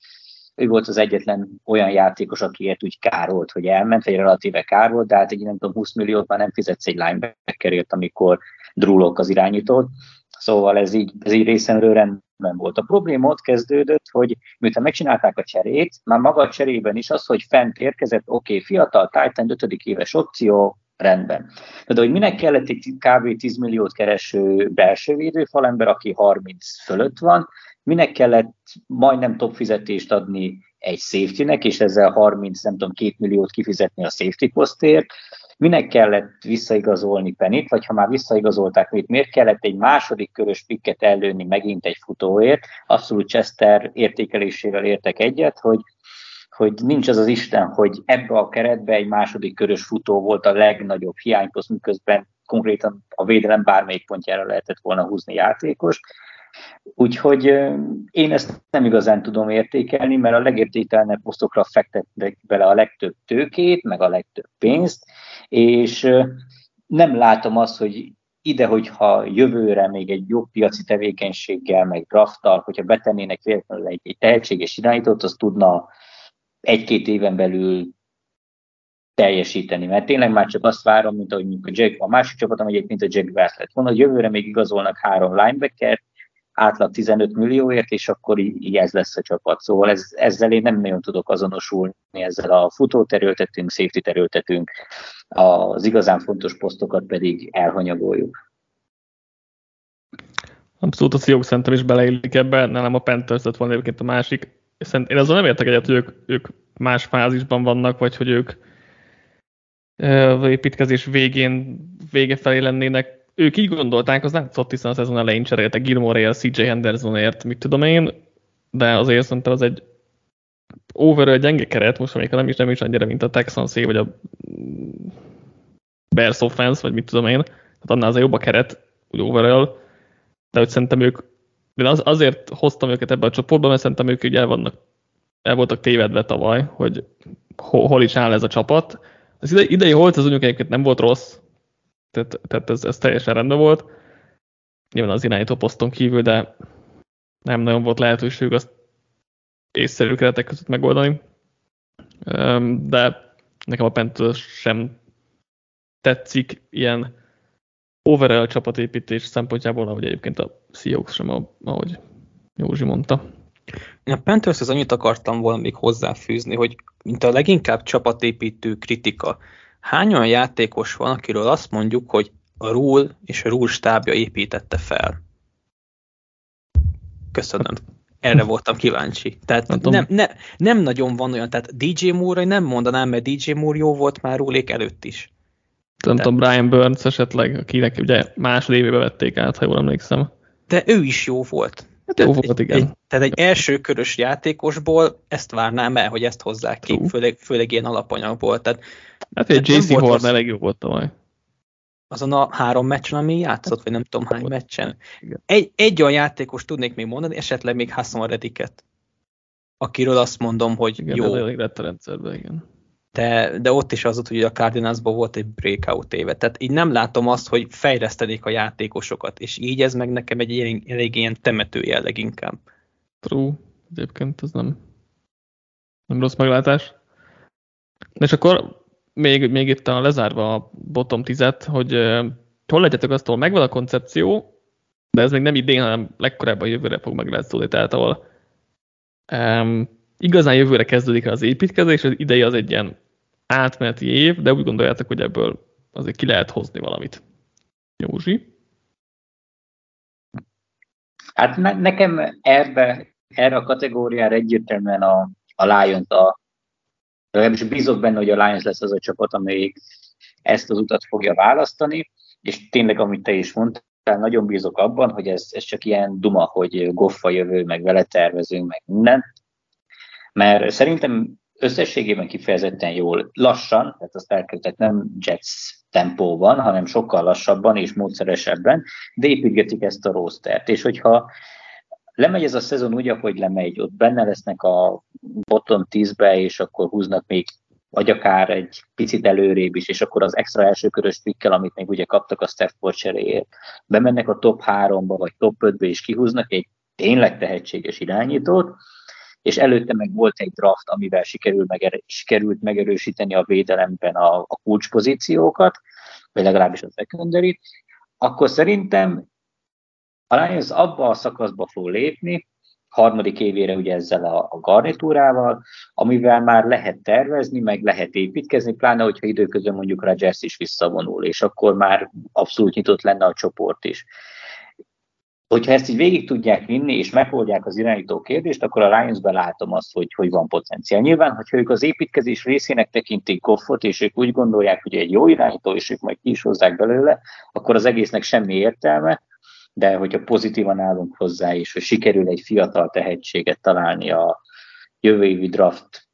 ő volt az egyetlen olyan játékos, akiért úgy kár volt, hogy elment, vagy relatíve kár volt, de hát egy nem tudom, 20 milliót már nem fizetsz egy linebackerért, amikor drúlok az irányítót. Szóval ez így, ez így részemről rendben volt. A probléma ott kezdődött, hogy miután megcsinálták a cserét, már maga a cserében is az, hogy fent érkezett, oké, okay, fiatal Titan 5. éves opció, rendben. De hogy minek kellett egy kb. 10 milliót kereső belső védőfalember, aki 30 fölött van, minek kellett majdnem top fizetést adni egy safety-nek, és ezzel 30, nem tudom, 2 milliót kifizetni a safety postért, minek kellett visszaigazolni Penit, vagy ha már visszaigazolták mit, miért kellett egy második körös pikket ellőni megint egy futóért, abszolút Chester értékelésével értek egyet, hogy hogy nincs az az Isten, hogy ebbe a keretbe egy második körös futó volt a legnagyobb hiányposzt, miközben konkrétan a védelem bármelyik pontjára lehetett volna húzni játékos. Úgyhogy én ezt nem igazán tudom értékelni, mert a legértékelnebb posztokra fektettek bele a legtöbb tőkét, meg a legtöbb pénzt, és nem látom azt, hogy ide, hogyha jövőre még egy jobb piaci tevékenységgel, meg drafttal, hogyha betennének véletlenül egy, egy tehetséges irányítót, az tudna egy-két éven belül teljesíteni, mert tényleg már csak azt várom, mint ahogy a, Jack, a másik csapatom egyébként a Jack Bass lett volna, hogy jövőre még igazolnak három linebacker, átlag 15 millióért, és akkor így ez lesz a csapat. Szóval ez, ezzel én nem nagyon tudok azonosulni, ezzel a futót erőltetünk, safety erőltetünk, az igazán fontos posztokat pedig elhanyagoljuk. Abszolút a Seahawks szerintem is beleillik ebbe, nem a Panthers lett volna egyébként a másik. Szerintem én azon nem értek egyet, hogy ők, ők más fázisban vannak, vagy hogy ők az építkezés végén, vége felé lennének ők így gondolták, az látszott, hiszen a szezon elején cseréltek Gilmore-ért, CJ Hendersonért, mit tudom én, de azért szerintem az egy overall gyenge keret, most amikor nem is, nem is annyira, mint a Texans vagy a Bears offense, vagy mit tudom én, tehát annál az a jobb a keret, úgy overall, de hogy szerintem ők, én az, azért hoztam őket ebbe a csoportba, mert szerintem ők ugye el vannak el voltak tévedve tavaly, hogy hol, hol is áll ez a csapat. Az idei, idei holt az mondjuk egyébként nem volt rossz, tehát, tehát ez, ez teljesen rendben volt. Nyilván az irányító poszton kívül, de nem nagyon volt lehetőség azt észszerű keretek között megoldani. De nekem a Panthers sem tetszik ilyen overall csapatépítés szempontjából, ahogy egyébként a Seahawks sem, ahogy Józsi mondta. Én a Panthers az annyit akartam volna még hozzáfűzni, hogy mint a leginkább csapatépítő kritika, hány olyan játékos van, akiről azt mondjuk, hogy a Rule és a Rule stábja építette fel? Köszönöm. Erre voltam kíváncsi. Tehát nem, nem, nem nagyon van olyan, tehát DJ Moore, nem mondanám, mert DJ Moore jó volt már Rulék előtt is. Nem tudom, Brian Burns esetleg, akinek ugye másodévébe vették át, ha jól emlékszem. De ő is jó volt. Hát jó volt, igen. Egy, tehát egy első körös játékosból ezt várnám el, hogy ezt hozzák ki, főleg, főleg ilyen alapanyagból. Tehát, hát egy JC Horn elég jó volt tavaly. Azon a három meccsen, ami játszott, vagy nem tudom hány meccsen. Egy, egy olyan játékos tudnék még mondani, esetleg még Hassan Rediket, akiről azt mondom, hogy igen, jó. elég lett a rendszerben, igen de, de ott is az hogy a Cardinalsban volt egy breakout éve. Tehát így nem látom azt, hogy fejlesztenék a játékosokat, és így ez meg nekem egy elég, elég ilyen temető jelleg inkább. True. Egyébként ez nem, nem rossz meglátás. És akkor még, még itt a lezárva a bottom 10-et, hogy uh, hol legyetek azt, ahol megvan a koncepció, de ez még nem idén, hanem legkorábban jövőre fog meg lehet szólni, tehát ahol um, igazán jövőre kezdődik az építkezés, az idei az egy ilyen átmeneti év, de úgy gondoljátok, hogy ebből azért ki lehet hozni valamit. Józsi? Hát ne, nekem erbe, erre a kategóriára egyértelműen a, a Lions a legalábbis bízok benne, hogy a Lions lesz az a csapat, amelyik ezt az utat fogja választani, és tényleg, amit te is mondtál, nagyon bízok abban, hogy ez, ez csak ilyen duma, hogy goffa jövő, meg vele tervezünk, meg minden, mert szerintem összességében kifejezetten jól, lassan, tehát azt elkezdett nem Jets tempóban, hanem sokkal lassabban és módszeresebben, de építgetik ezt a rostert. És hogyha lemegy ez a szezon úgy, ahogy lemegy, ott benne lesznek a bottom 10-be, és akkor húznak még vagy akár egy picit előrébb is, és akkor az extra elsőkörös pikkel, amit még ugye kaptak a Stafford cseréért, bemennek a top 3-ba, vagy top 5-be, és kihúznak egy tényleg tehetséges irányítót, és előtte meg volt egy draft, amivel sikerül meger- sikerült megerősíteni a védelemben a, a kulcspozíciókat, vagy legalábbis a secondary, akkor szerintem a Lions abba a szakaszba fog lépni, harmadik évére ugye ezzel a, a garnitúrával, amivel már lehet tervezni, meg lehet építkezni, pláne, hogyha időközben mondjuk Rodgers is visszavonul, és akkor már abszolút nyitott lenne a csoport is hogyha ezt így végig tudják vinni, és megoldják az irányító kérdést, akkor a Lions-ben látom azt, hogy, hogy van potenciál. Nyilván, hogyha ők az építkezés részének tekintik Goffot, és ők úgy gondolják, hogy egy jó irányító, és ők majd ki is hozzák belőle, akkor az egésznek semmi értelme, de hogyha pozitívan állunk hozzá, és hogy sikerül egy fiatal tehetséget találni a jövő évi draft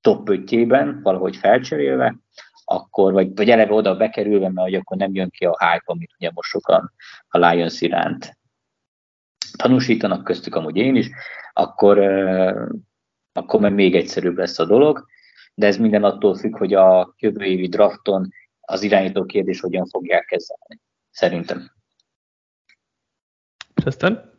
top 5-jében, valahogy felcserélve, akkor, vagy, vagy eleve oda bekerülve, mert hogy akkor nem jön ki a hype, amit ugye most sokan a Lions iránt tanúsítanak, köztük amúgy én is, akkor, akkor meg még egyszerűbb lesz a dolog, de ez minden attól függ, hogy a jövő évi drafton az irányító kérdés hogyan fogják kezelni. Szerintem. Aztán?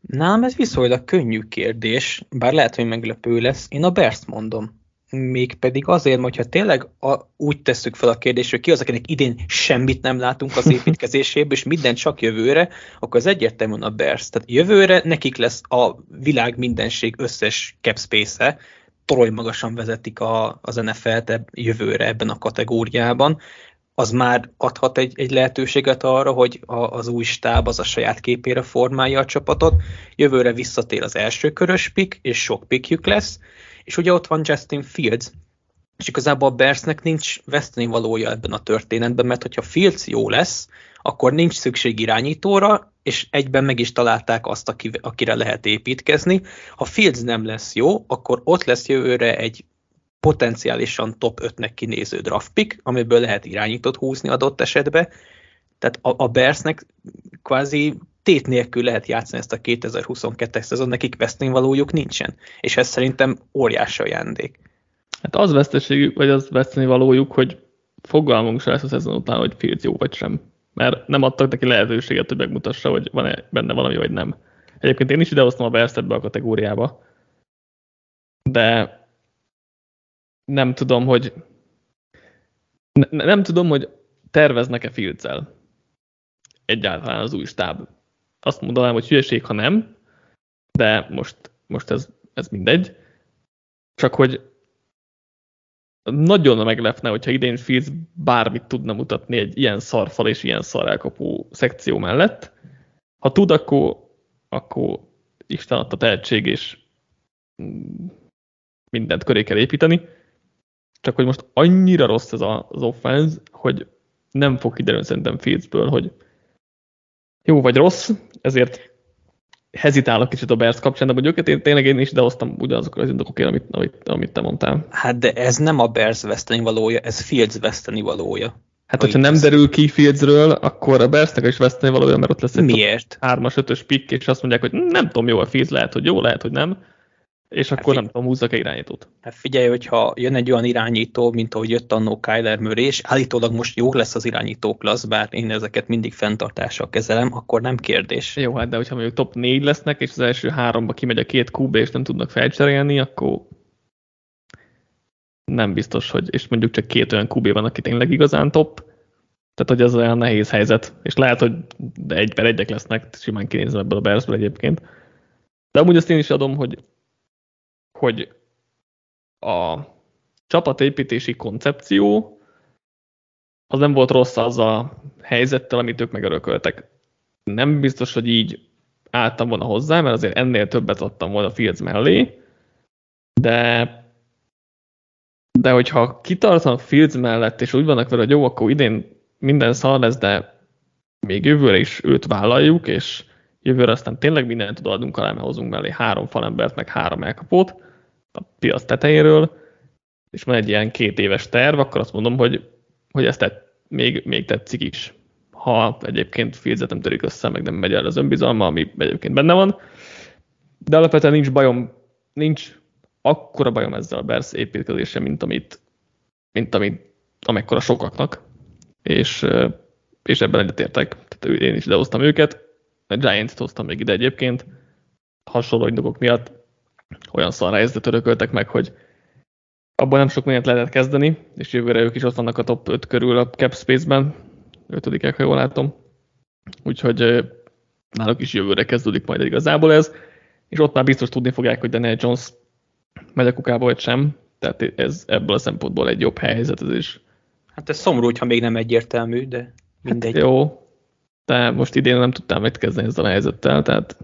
Nem, ez viszonylag könnyű kérdés, bár lehet, hogy meglepő lesz. Én a Berst mondom mégpedig azért, hogyha tényleg a, úgy tesszük fel a kérdést, hogy ki az, akinek idén semmit nem látunk az építkezéséből, és minden csak jövőre, akkor az egyértelműen a Bears. Tehát jövőre nekik lesz a világ mindenség összes cap space-e, torony magasan vezetik a, az NFL-t jövőre ebben a kategóriában, az már adhat egy, egy lehetőséget arra, hogy a, az új stáb az a saját képére formálja a csapatot. Jövőre visszatér az első körös pick, és sok pickjük lesz, és ugye ott van Justin Fields, és igazából a Bearsnek nincs veszteni valója ebben a történetben, mert hogyha Fields jó lesz, akkor nincs szükség irányítóra, és egyben meg is találták azt, akire lehet építkezni. Ha Fields nem lesz jó, akkor ott lesz jövőre egy potenciálisan top 5-nek kinéző draft pick, amiből lehet irányítót húzni adott esetbe, Tehát a, a Bearsnek kvázi tét nélkül lehet játszani ezt a 2022-es szezon, nekik vesztenivalójuk nincsen. És ez szerintem óriási ajándék. Hát az veszteségük, vagy az vesztenivalójuk, hogy fogalmunk se lesz a szezon után, hogy Fields jó vagy sem. Mert nem adtak neki lehetőséget, hogy megmutassa, hogy van-e benne valami, vagy nem. Egyébként én is idehoztam a Bears a kategóriába, de nem tudom, hogy ne, nem tudom, hogy terveznek-e fields -el. Egyáltalán az új stáb. Azt mondanám, hogy hülyeség, ha nem, de most, most ez, ez mindegy. Csak hogy nagyon meglepne, hogyha idén Fields bármit tudna mutatni egy ilyen szarfal és ilyen szar elkapó szekció mellett. Ha tud, akkor, akkor Isten adta tehetség, és mindent köré kell építeni. Csak hogy most annyira rossz ez az offense, hogy nem fog kiderülni szerintem Fieldsből, hogy jó vagy rossz, ezért hezitálok kicsit a Bears kapcsán, de mondjuk én tényleg én is idehoztam ugyanazokra az indokokért, amit, amit, amit te mondtál. Hát de ez nem a Bears veszteni valója, ez Fields veszteni valója. Hát, hogyha nem derül ki Fieldsről, akkor a Bearsnek is veszteni valója, mert ott lesz egy Miért? 3-as, 5-ös pick, és azt mondják, hogy nem tudom, jó a Fields, lehet, hogy jó, lehet, hogy nem. És akkor hát nem tudom, húzzak-e irányítót. Hát figyelj, hogyha jön egy olyan irányító, mint ahogy jött annó Kyler Murray, és állítólag most jó lesz az irányító klassz, bár én ezeket mindig fenntartással kezelem, akkor nem kérdés. Jó, hát de hogyha mondjuk top 4 lesznek, és az első háromba kimegy a két QB, és nem tudnak felcserélni, akkor nem biztos, hogy, és mondjuk csak két olyan QB van, aki tényleg igazán top, tehát hogy ez olyan nehéz helyzet, és lehet, hogy egy per egyek lesznek, simán kinézem ebből a Bearsből egyébként. De amúgy azt én is adom, hogy hogy a csapatépítési koncepció az nem volt rossz az a helyzettel, amit ők megörököltek. Nem biztos, hogy így álltam volna hozzá, mert azért ennél többet adtam volna Fields mellé, de de hogyha kitartanak Fields mellett, és úgy vannak vele, hogy jó, akkor idén minden szar lesz, de még jövőre is őt vállaljuk, és jövőre aztán tényleg mindent odaadunk alá, mert hozunk mellé három falembert, meg három elkapót, a piac tetejéről, és van egy ilyen két éves terv, akkor azt mondom, hogy, hogy ezt tett, még, még tetszik is. Ha egyébként Fields nem törik össze, meg nem megy el az önbizalma, ami egyébként benne van. De alapvetően nincs bajom, nincs akkora bajom ezzel a Bears építkezése, mint amit, mint amit amekkora sokaknak. És, és ebben egyetértek. Tehát én is idehoztam őket. A Giants-t hoztam még ide egyébként. Hasonló indokok miatt olyan szar helyzetet örököltek meg, hogy abban nem sok mindent lehetett kezdeni, és jövőre ők is ott vannak a top 5 körül a cap space-ben, ötödikek, ha jól látom. Úgyhogy náluk is jövőre kezdődik majd igazából ez, és ott már biztos tudni fogják, hogy Daniel Jones megy a kukába, vagy sem. Tehát ez ebből a szempontból egy jobb helyzet ez is. Hát ez szomorú, ha még nem egyértelmű, de mindegy. Hát jó, de most idén nem tudtam mit kezdeni ezzel a helyzettel, tehát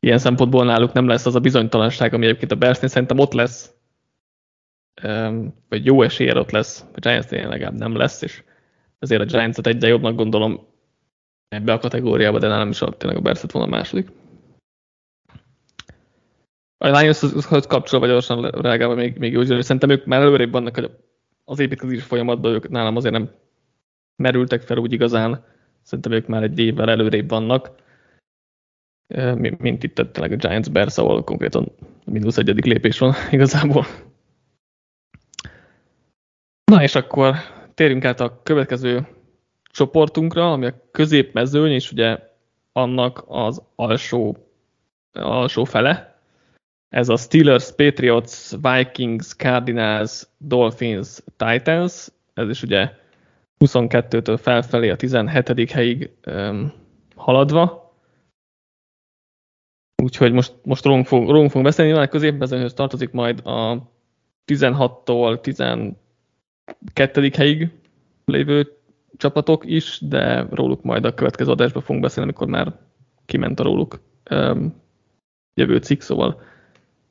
ilyen szempontból náluk nem lesz az a bizonytalanság, ami egyébként a Bersnél szerintem ott lesz, vagy jó eséllyel ott lesz, a Giants-nél legalább nem lesz, és ezért a Giants-et egyre jobbnak gondolom ebbe a kategóriába, de nálam is tényleg a Berset volna a második. A Lions-hoz kapcsolva gyorsan reagálva még, még úgy, hogy szerintem ők már előrébb vannak az építkezés folyamatban, ők nálam azért nem merültek fel úgy igazán, szerintem ők már egy évvel előrébb vannak mint itt tényleg a Giants Bears, ahol konkrétan mínusz egyedik lépés van igazából. Na és akkor térjünk át a következő csoportunkra, ami a középmezőny, és ugye annak az alsó, alsó fele. Ez a Steelers, Patriots, Vikings, Cardinals, Dolphins, Titans. Ez is ugye 22-től felfelé a 17. helyig um, haladva. Úgyhogy most, most rólunk, fog, rólunk fogunk beszélni, nyilván a középmezőnyhöz tartozik majd a 16-tól 12. helyig lévő csapatok is, de róluk majd a következő adásban fogunk beszélni, amikor már kiment a róluk um, jövő cikk, szóval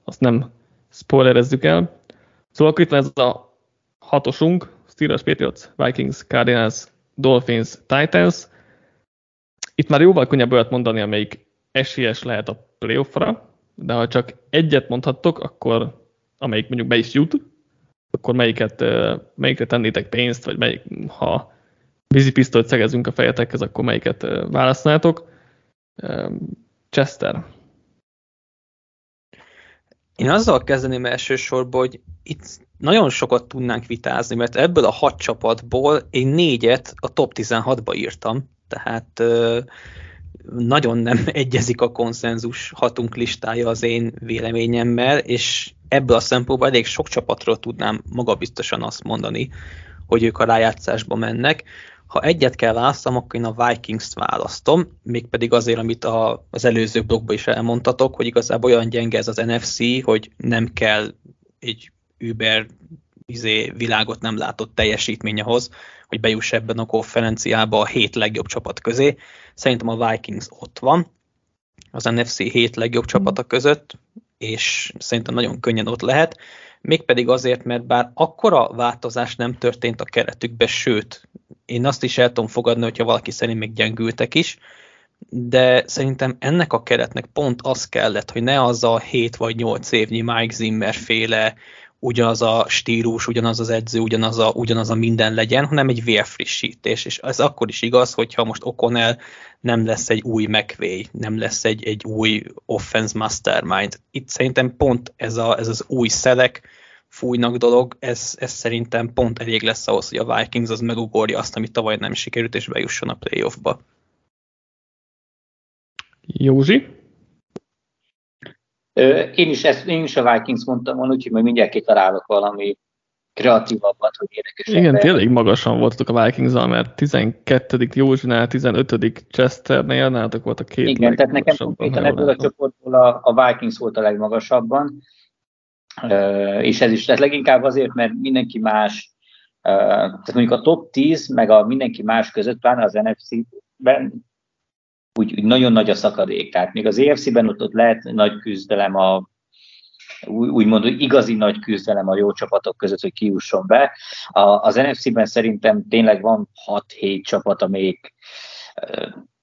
azt nem spoilerezzük el. Szóval akkor itt van ez a hatosunk, Steelers, Patriots, Vikings, Cardinals, Dolphins, Titans. Itt már jóval könnyebb olyat mondani, amelyik esélyes lehet a playoffra, de ha csak egyet mondhattok, akkor amelyik mondjuk be is jut, akkor melyiket, melyikre tennétek pénzt, vagy melyik, ha vízipisztolyt szegezünk a fejetekhez, akkor melyiket választnátok? Chester. Én azzal kezdeném elsősorban, hogy itt nagyon sokat tudnánk vitázni, mert ebből a hat csapatból én négyet a top 16-ba írtam, tehát nagyon nem egyezik a konszenzus hatunk listája az én véleményemmel, és ebből a szempontból elég sok csapatról tudnám magabiztosan azt mondani, hogy ők a rájátszásba mennek. Ha egyet kell választom, akkor én a Vikings-t választom, mégpedig azért, amit a, az előző blogban is elmondtatok, hogy igazából olyan gyenge ez az NFC, hogy nem kell egy Uber izé, világot nem látott teljesítmény ahhoz, hogy bejuss ebben a konferenciába a hét legjobb csapat közé. Szerintem a Vikings ott van, az NFC hét legjobb csapata között, és szerintem nagyon könnyen ott lehet, mégpedig azért, mert bár akkora változás nem történt a keretükbe, sőt, én azt is el tudom fogadni, hogyha valaki szerint még gyengültek is, de szerintem ennek a keretnek pont az kellett, hogy ne az a 7 vagy 8 évnyi Mike Zimmer féle ugyanaz a stílus, ugyanaz az edző, ugyanaz a, ugyanaz a minden legyen, hanem egy vérfrissítés. És ez akkor is igaz, hogyha most O'Connell nem lesz egy új McVay, nem lesz egy, egy új offense mastermind. Itt szerintem pont ez, a, ez az új szelek, fújnak dolog, ez, ez szerintem pont elég lesz ahhoz, hogy a Vikings az megugorja azt, amit tavaly nem sikerült, és bejusson a playoffba. Józsi? Én is, ezt, én is a Vikings mondtam volna, úgyhogy majd mindjárt kitalálok valami kreatívabbat, hogy érdekes. Igen, de... tényleg magasan voltak a vikings mert 12. Józsinál, 15. Chesternél nálatok volt a két Igen, tehát nekem konkrétan ebből a csoportból a, a Vikings volt a legmagasabban, és ez is, tehát leginkább azért, mert mindenki más, tehát mondjuk a top 10, meg a mindenki más között, pláne az NFC-ben úgy, úgy nagyon nagy a szakadék. Tehát még az EFC-ben ott, ott lehet nagy küzdelem a úgymond hogy igazi nagy küzdelem a jó csapatok között, hogy kiusson be. A, az NFC-ben szerintem tényleg van 6-7 csapat, amelyik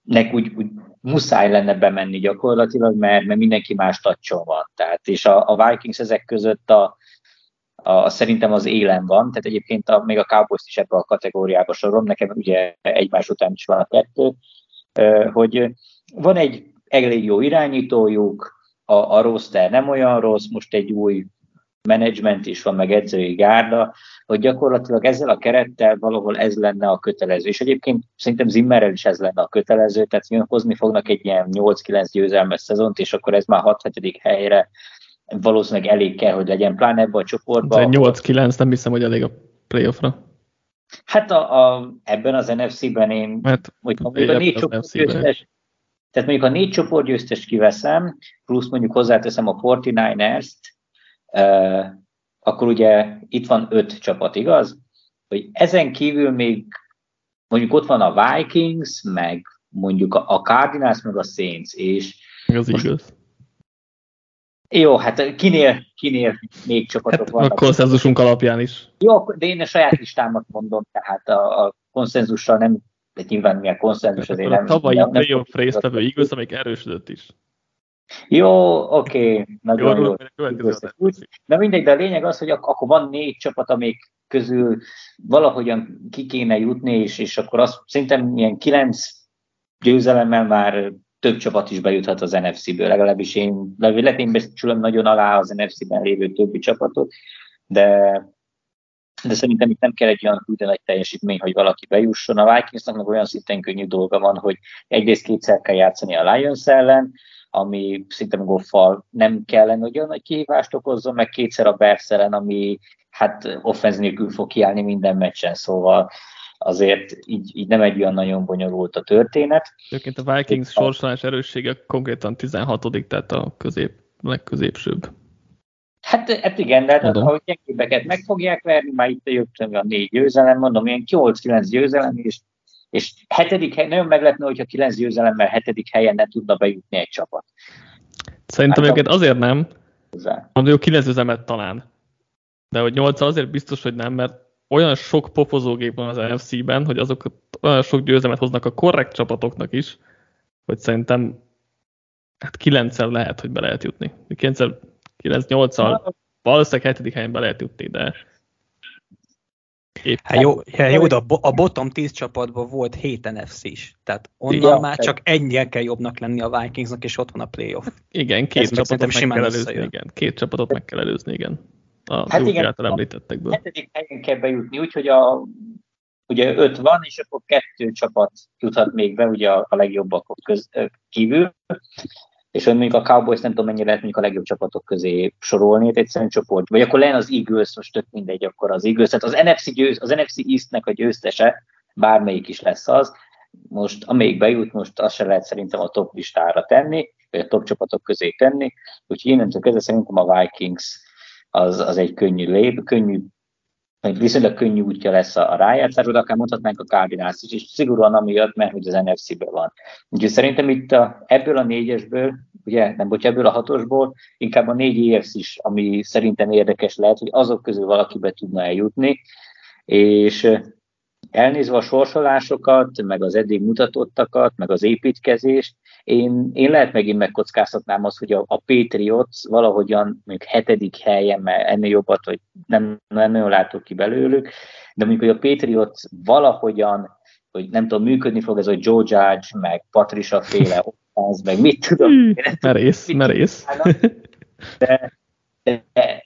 nek úgy, úgy muszáj lenne bemenni gyakorlatilag, mert, mert mindenki más tacson van. Tehát, és a, a Vikings ezek között a, a, szerintem az élen van, tehát egyébként a, még a Cowboys is ebbe a kategóriába sorom, nekem ugye egymás után is van a kettő, hogy van egy elég jó irányítójuk, a, a roster nem olyan rossz, most egy új menedzsment is van, meg edzői gárda, hogy gyakorlatilag ezzel a kerettel valahol ez lenne a kötelező. És egyébként szerintem Zimmerrel is ez lenne a kötelező, tehát hozni fognak egy ilyen 8-9 győzelmes szezont, és akkor ez már 6-7. helyre valószínűleg elég kell, hogy legyen, pláne ebben a csoportban. 8-9 nem hiszem, hogy elég a playoffra. Hát a, a, ebben az NFC-ben én, hát, hogy a négy csoport győztes, tehát mondjuk a négy csoport győztest kiveszem, plusz mondjuk hozzáteszem a 49ers-t, uh, akkor ugye itt van öt csapat, igaz? Hogy ezen kívül még mondjuk ott van a Vikings, meg mondjuk a Cardinals, meg a Saints, és az most, igaz. Jó, hát kinél, kinél még csapatok hát vannak. A konszenzusunk alapján is. Jó, de én a saját listámat mondom, tehát a, a konszenzussal nem, de nyilván milyen konszenzus azért nem. A tavalyi playoff résztvevő igaz, amelyik erősödött is. Jó, oké, okay, nagyon jó. jó. De mindegy, de a lényeg az, hogy ak- akkor van négy csapat, amik közül valahogyan ki kéne jutni, és, és akkor azt szerintem ilyen kilenc győzelemmel már több csapat is bejuthat az NFC-ből, legalábbis én, lehet én becsülöm nagyon alá az NFC-ben lévő többi csapatot, de, de szerintem itt nem kell egy olyan úgy nagy teljesítmény, hogy valaki bejusson. A Vikingsnak meg olyan szinten könnyű dolga van, hogy egyrészt kétszer kell játszani a Lions ellen, ami szinte Goffal nem kellene, hogy olyan nagy kihívást okozzon, meg kétszer a Bears ellen, ami hát offenz nélkül fog kiállni minden meccsen, szóval azért így, így nem egy olyan nagyon bonyolult a történet. Egyébként a Vikings sorsolás erőssége konkrétan 16 tehát a közép, legközépsőbb. Hát, hát igen, de hát, ahogy gyengébbeket meg fogják verni, már itt jött a négy győzelem, mondom, ilyen 8-9 győzelem, és, és hetedik hely, nagyon meglepne, hogyha 9 győzelemmel hetedik helyen ne tudna bejutni egy csapat. Szerintem hát, őket azért nem, mondom, jó 9 győzelmet talán, de hogy 8 azért biztos, hogy nem, mert olyan sok popozógép van az NFC-ben, hogy azok olyan sok győzelmet hoznak a korrekt csapatoknak is, hogy szerintem hát 9 lehet, hogy be lehet jutni. 9-8-al valószínűleg hetedik helyen be lehet jutni, de Épp. Hát jó, hát jó, de a bottom 10 csapatban volt 7 NFC is. Tehát onnan ja, már csak ennyien kell jobbnak lenni a Vikingsnak, és ott van a playoff. Igen, két Ez csapatot meg kell előzni, igen. Két csapatot meg kell előzni, igen. A hát igen, által említettekből. A hetedik helyen kell bejutni, úgyhogy a, ugye öt van, és akkor kettő csapat juthat még be, ugye a, a legjobbak köz, kívül. És hogy mondjuk a Cowboys nem tudom mennyire lehet mondjuk a legjobb csapatok közé sorolni, egy egyszerűen csoport, vagy akkor lenne az Eagles, most tök mindegy, akkor az Eagles, tehát az NFC, győz, az NFC Eastnek a győztese, bármelyik is lesz az, most amelyik bejut, most azt se lehet szerintem a top listára tenni, vagy a top csapatok közé tenni, úgyhogy innentől kezdve szerintem a Vikings az, az egy könnyű lép, könnyű hogy viszonylag könnyű útja lesz a, a rájátszásra, de akár mondhatnánk a Cardinals is, és szigorúan amiatt, mert hogy az NFC-ben van. Úgyhogy szerintem itt a, ebből a négyesből, ugye nem bocs, ebből a hatosból, inkább a négy EFC is, ami szerintem érdekes lehet, hogy azok közül valaki be tudna eljutni, és elnézve a sorsolásokat, meg az eddig mutatottakat, meg az építkezést, én, én lehet megint megkockáztatnám azt, hogy a, a Patriots valahogyan még hetedik helyen, mert ennél jobbat, hogy nem, nem nagyon látok ki belőlük, de mondjuk, hogy a Patriots valahogyan, hogy nem tudom, működni fog ez a Joe Judge, meg Patricia féle offense, meg mit tudom. Hmm, merész, merész. De, de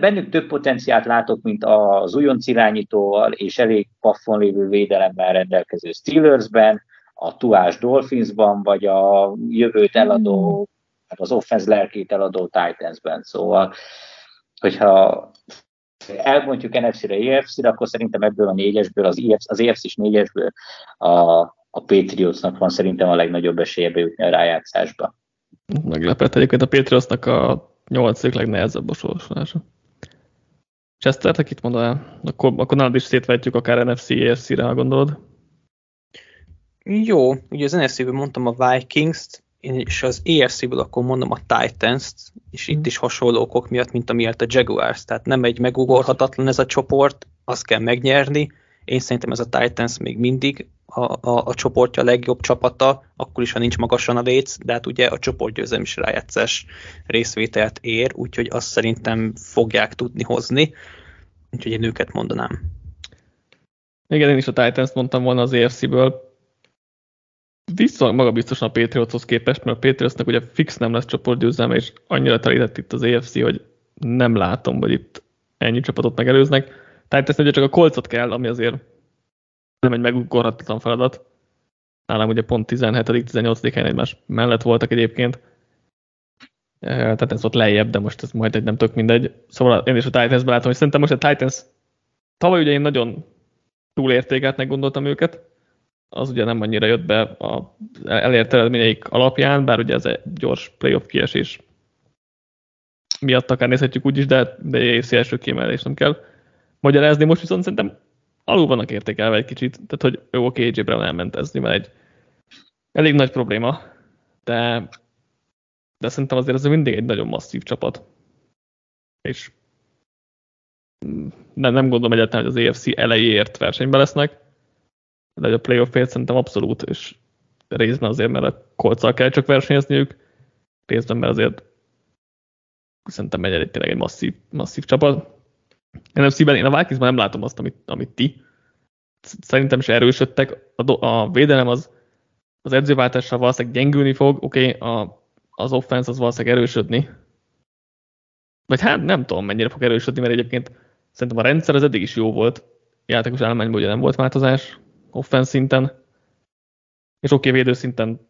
Bennük több potenciált látok, mint az újonc irányítóval és elég paffon lévő védelemmel rendelkező Steelersben, a Tuás Dolphinsban, vagy a jövőt eladó, hát az offense lelkét eladó Titansben. Szóval, hogyha elbontjuk NFC-re, EFC-re, akkor szerintem ebből a négyesből, az, EFC, az EFC-s négyesből a, a Patriotsnak van szerintem a legnagyobb esélye bejutni a rájátszásba. Meglepett egyébként a Patriotsnak a nyolcadik legnehezebb a sorsolása. Chester, te kit mondanál? Akkor, akkor nálad is szétvetjük akár NFC, EFC-re, ha gondolod. Jó, ugye az NFC-ből mondtam a Vikings-t, és az EFC-ből akkor mondom a Titans-t, és itt mhm. is hasonló okok miatt, mint amiért a Jaguars, tehát nem egy megugorhatatlan ez a csoport, azt kell megnyerni, én szerintem ez a Titans még mindig a, a, a csoportja a legjobb csapata, akkor is, ha nincs magasan a léc, de hát ugye a csoportgyőzelem is rájátszás részvételt ér, úgyhogy azt szerintem fogják tudni hozni, úgyhogy én őket mondanám. Igen, én is a Titans mondtam volna az EFC-ből, viszonylag magabiztosan a Patriotshoz képest, mert a Patriotsnak ugye fix nem lesz csoportgyőzelme, és annyira telített itt az EFC, hogy nem látom, hogy itt ennyi csapatot megelőznek. Tehát ezt ugye csak a kolcot kell, ami azért nem egy megugorhatatlan feladat. Nálam ugye pont 17.-18. helyen egymás mellett voltak egyébként. Tehát ez ott lejjebb, de most ez majd egy nem tök mindegy. Szóval én is a Titans-ben látom, hogy szerintem most a Titans tavaly ugye én nagyon túlértékeltnek gondoltam őket, az ugye nem annyira jött be a elért eredményeik alapján, bár ugye ez egy gyors playoff kiesés miatt akár nézhetjük úgy is, de, de egy első kiemelés nem kell magyarázni. Most viszont szerintem alul vannak értékelve egy kicsit, tehát hogy jó, oké, AJ Brown elment ez nyilván egy elég nagy probléma, de, de szerintem azért ez mindig egy nagyon masszív csapat. És nem, nem gondolom egyáltalán, hogy az EFC elejéért versenyben lesznek, de a playoffért szerintem abszolút, és részben azért, mert a kolccal kell csak versenyezniük, részben, mert azért szerintem egy, tényleg egy masszív, masszív csapat. NFC-ben én a Vikingsban nem látom azt, amit, amit ti. Szerintem is erősödtek. A, a védelem az, az edzőváltással valószínűleg gyengülni fog, oké, okay, az offense az valószínűleg erősödni. Vagy hát nem tudom, mennyire fog erősödni, mert egyébként szerintem a rendszer az eddig is jó volt. Játékos állományban ugye nem volt változás, offense szinten, és oké, okay, védőszinten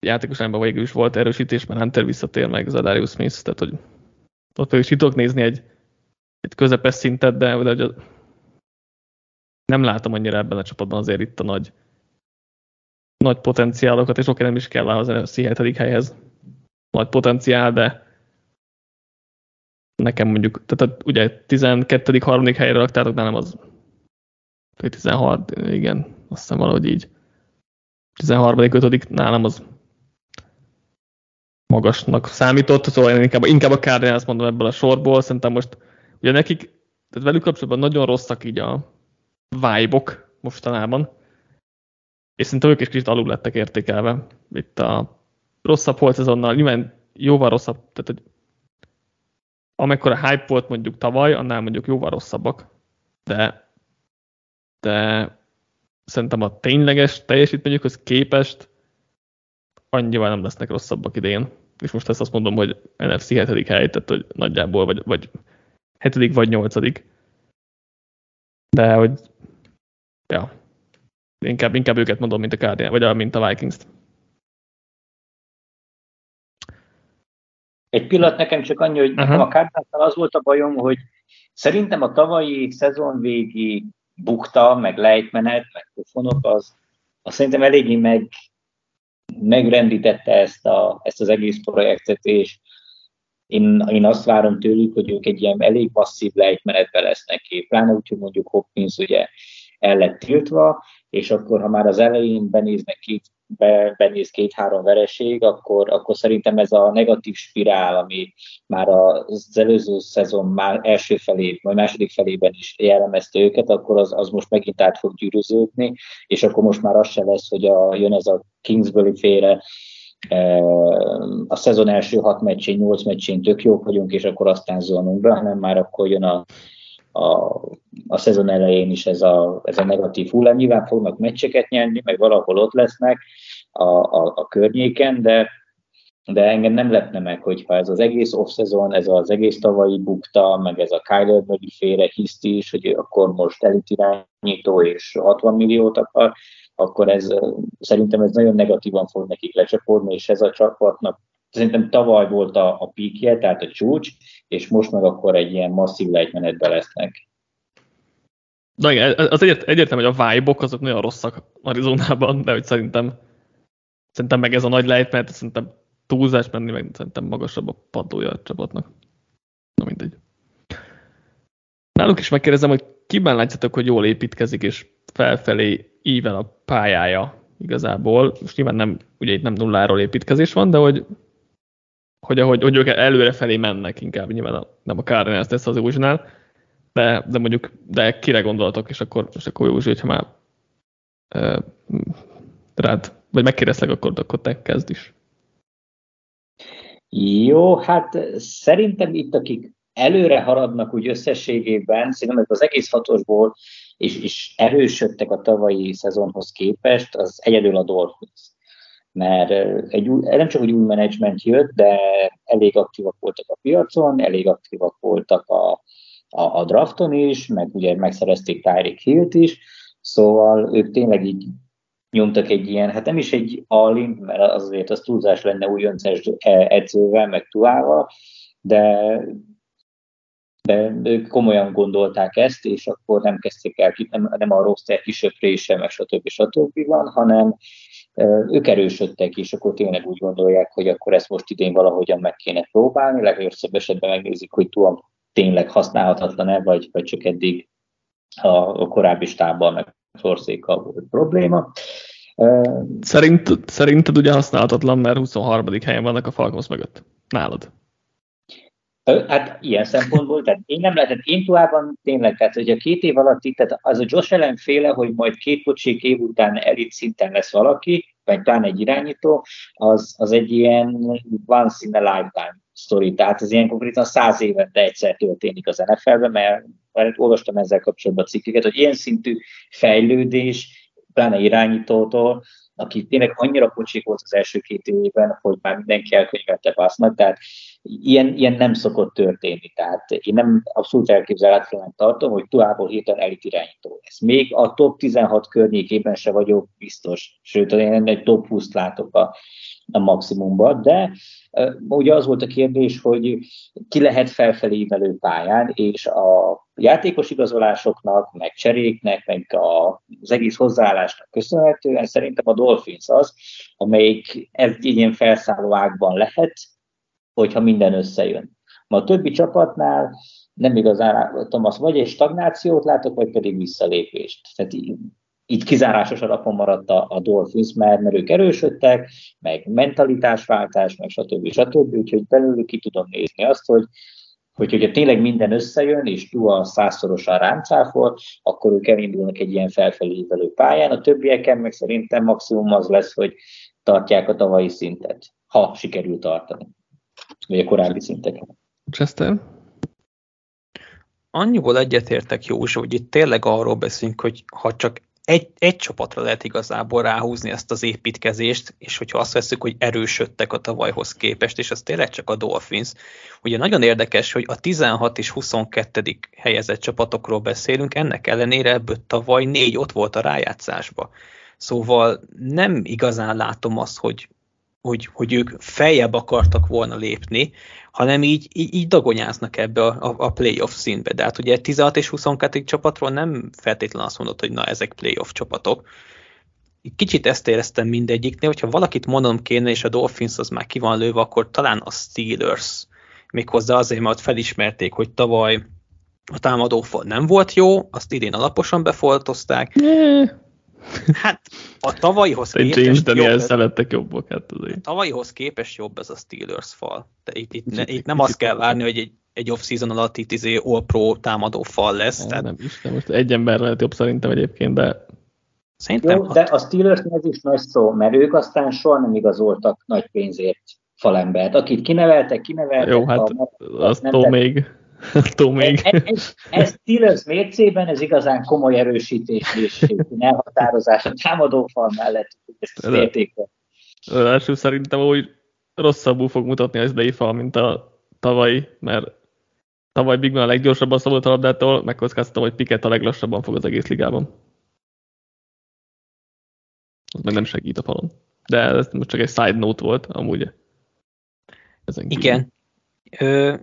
játékos állományban végül is volt erősítés, mert Hunter visszatér meg Zadarius Smith, tehát hogy ott is tudok nézni egy egy közepes szintet, de, de hogy nem látom annyira ebben a csapatban azért itt a nagy, nagy potenciálokat, és oké, nem is kell az a 7. helyhez nagy potenciál, de nekem mondjuk, tehát ugye 12. harmadik helyre raktátok, de nem az 16, igen, azt hiszem valahogy így. 13. 5. nálam az magasnak számított, szóval én inkább, inkább a Cardinals mondom ebből a sorból, szerintem most Ugye nekik, tehát velük kapcsolatban nagyon rosszak így a vibe mostanában, és szerintem ők is kicsit alul lettek értékelve. Itt a rosszabb volt szezonnal, nyilván jóval rosszabb, tehát hogy amekkora hype volt mondjuk tavaly, annál mondjuk jóval rosszabbak, de de szerintem a tényleges teljesítményükhöz képest annyival nem lesznek rosszabbak idén. És most ezt azt mondom, hogy NFC 7. hely, tehát hogy nagyjából, vagy, vagy 7. vagy 8. De hogy, ja, inkább, inkább őket mondom, mint a Cardinal, vagy a, mint a Vikings-t. Egy pillanat nekem csak annyi, hogy uh-huh. nekem a cardinals az volt a bajom, hogy szerintem a tavalyi szezon végi bukta, meg lejtmenet, meg pofonok, az, az szerintem eléggé meg, megrendítette ezt, a, ezt az egész projektet, és én, én azt várom tőlük, hogy ők egy ilyen elég masszív lejtmenetbe lesznek ki. Pláne úgy, hogy mondjuk Hopkins ugye el lett tiltva, és akkor ha már az elején benéznek két, be, benéz két-három vereség, akkor, akkor szerintem ez a negatív spirál, ami már az előző szezon már első felé, vagy második felében is jellemezte őket, akkor az, az most megint át fog gyűrűződni, és akkor most már az se lesz, hogy a, jön ez a Kingsbury félre, e, a szezon első hat meccsén, nyolc meccsén tök jók vagyunk, és akkor aztán zónunk be, hanem már akkor jön a a, a szezon elején is ez a, ez a negatív hullám. Nyilván fognak meccseket nyerni, meg valahol ott lesznek a, a, a környéken, de, de engem nem lepne meg, hogyha ez az egész off-szezon, ez az egész tavalyi bukta, meg ez a Kyler Murray félre hiszt is, hogy akkor most elitirányító és 60 milliót akar, akkor ez szerintem ez nagyon negatívan fog nekik lecsapódni, és ez a csapatnak szerintem tavaly volt a, a píkje, tehát a csúcs, és most meg akkor egy ilyen masszív lejtmenetbe lesznek. Na igen, az egyért, egyértelmű, hogy a vibe azok nagyon rosszak Arizonában, de hogy szerintem, szerintem meg ez a nagy lejtmenet, szerintem túlzás menni, meg szerintem magasabb a padlója a csapatnak. Na mindegy. Náluk is megkérdezem, hogy kiben látjátok, hogy jól építkezik, és felfelé ível a pályája igazából. Most nyilván nem, ugye itt nem nulláról építkezés van, de hogy hogy ahogy hogy ők előre felé mennek inkább, nyilván a, nem a Cardinals tesz az Józsinál, de, de mondjuk, de kire gondolatok, és akkor, és akkor Józsi, hogyha már e, rád, vagy megkérdezlek, akkor, akkor te kezd is. Jó, hát szerintem itt, akik előre haradnak úgy összességében, szerintem az egész hatosból, és, és erősödtek a tavalyi szezonhoz képest, az egyedül a Dolphins mert egy új, nem csak egy új menedzsment jött, de elég aktívak voltak a piacon, elég aktívak voltak a, a, a drafton is, meg ugye megszerezték Tyreek Hill-t is, szóval ők tényleg így nyomtak egy ilyen, hát nem is egy all mert azért az túlzás lenne újoncás edzővel, meg tuával, de, de ők komolyan gondolták ezt, és akkor nem kezdték el, nem, nem a roster kisöprése, meg stb. stb. van, hanem ők erősödtek, és akkor tényleg úgy gondolják, hogy akkor ezt most idén valahogyan meg kéne próbálni, legjobb esetben megnézik, hogy túl tényleg használhatatlan-e, vagy, vagy csak eddig a korábbi stábbal meg szorszékkal volt probléma. Szerint, szerinted ugye használhatatlan, mert 23. helyen vannak a Falcons mögött. Nálad. Hát ilyen szempontból, tehát én nem lehetett, én továbban tényleg, tehát hogy a két év alatt itt, tehát az a Josh Allen féle, hogy majd két kocsék év után elit szinten lesz valaki, vagy talán egy irányító, az, az egy ilyen once in a lifetime story, tehát ez ilyen konkrétan száz évente egyszer történik az NFL-ben, mert, mert olvastam ezzel kapcsolatban cikkeket, hogy ilyen szintű fejlődés, pláne irányítótól, aki tényleg annyira kocsik volt az első két évben, hogy már mindenki elkönyvelte passznak, tehát ilyen, ilyen nem szokott történni. Tehát én nem abszolút elképzelhetetlen tartom, hogy Tuából hirtelen elit irányító lesz. Még a top 16 környékében se vagyok biztos, sőt, én egy top 20-t látok a, a maximumban, de uh, ugye az volt a kérdés, hogy ki lehet felfelé ívelő pályán, és a játékos igazolásoknak, meg cseréknek, meg a, az egész hozzáállásnak köszönhetően szerintem a Dolphins az, amelyik egy ilyen felszálló ágban lehet, hogyha minden összejön. Ma a többi csapatnál nem igazán Thomas, vagy egy stagnációt látok, vagy pedig visszalépést. Tehát itt kizárásos alapon maradt a, a Dolphins, mert, mert ők erősödtek, meg mentalitásváltás, meg stb. stb. Úgyhogy belőlük ki tudom nézni azt, hogy, hogy hogyha tényleg minden összejön, és túl a százszorosan rámcáfol, akkor ők elindulnak egy ilyen felfelé pályán. A többieken meg szerintem maximum az lesz, hogy tartják a tavalyi szintet, ha sikerül tartani vagy a korábbi szinteken. Chester? annyiból egyetértek Józsa, hogy itt tényleg arról beszélünk, hogy ha csak egy, egy csapatra lehet igazából ráhúzni ezt az építkezést, és hogyha azt veszük, hogy erősödtek a tavalyhoz képest, és az tényleg csak a Dolphins. Ugye nagyon érdekes, hogy a 16 és 22. helyezett csapatokról beszélünk, ennek ellenére ebből tavaly négy ott volt a rájátszásba. Szóval nem igazán látom azt, hogy, hogy, hogy ők feljebb akartak volna lépni, hanem így, így, így dagonyáznak ebbe a, a, a playoff színbe. De hát ugye 16 és 22 csapatról nem feltétlenül azt mondod, hogy na ezek playoff csapatok. Kicsit ezt éreztem mindegyiknél, hogyha valakit mondanom kéne, és a Dolphins az már ki van lőve, akkor talán a Steelers. Méghozzá azért, mert felismerték, hogy tavaly a támadófal nem volt jó, azt idén alaposan befoltozták. Hát a tavalyihoz képest James Daniel szerettek jobbak. Hát azért. A tavalyihoz képest jobb ez a Steelers fal. De itt, itt, ne, itt nem azt kell várni, hogy egy, egy off-season alatt itt izé All-Pro támadó fal lesz. Nem, tehát... nem is, de most egy ember lehet jobb szerintem egyébként, de Szerintem Jó, de a Steelers ez is nagy szó, mert ők aztán soha nem igazoltak nagy pénzért falembert. Akit kineveltek, kineveltek. Jó, hát a, azt még Attól még. Ez, ez, ez Steelers mércében ez igazán komoly erősítés és elhatározás a támadófal mellett. Első szerintem úgy rosszabbul fog mutatni az idei fal, mint a tavalyi, mert tavaly Big Ben a leggyorsabban szabolt a labdától, megkockáztatom, hogy Piket a leglassabban fog az egész ligában. Az meg nem segít a falon. De ez most csak egy side note volt, amúgy. Ezen Igen. Ö,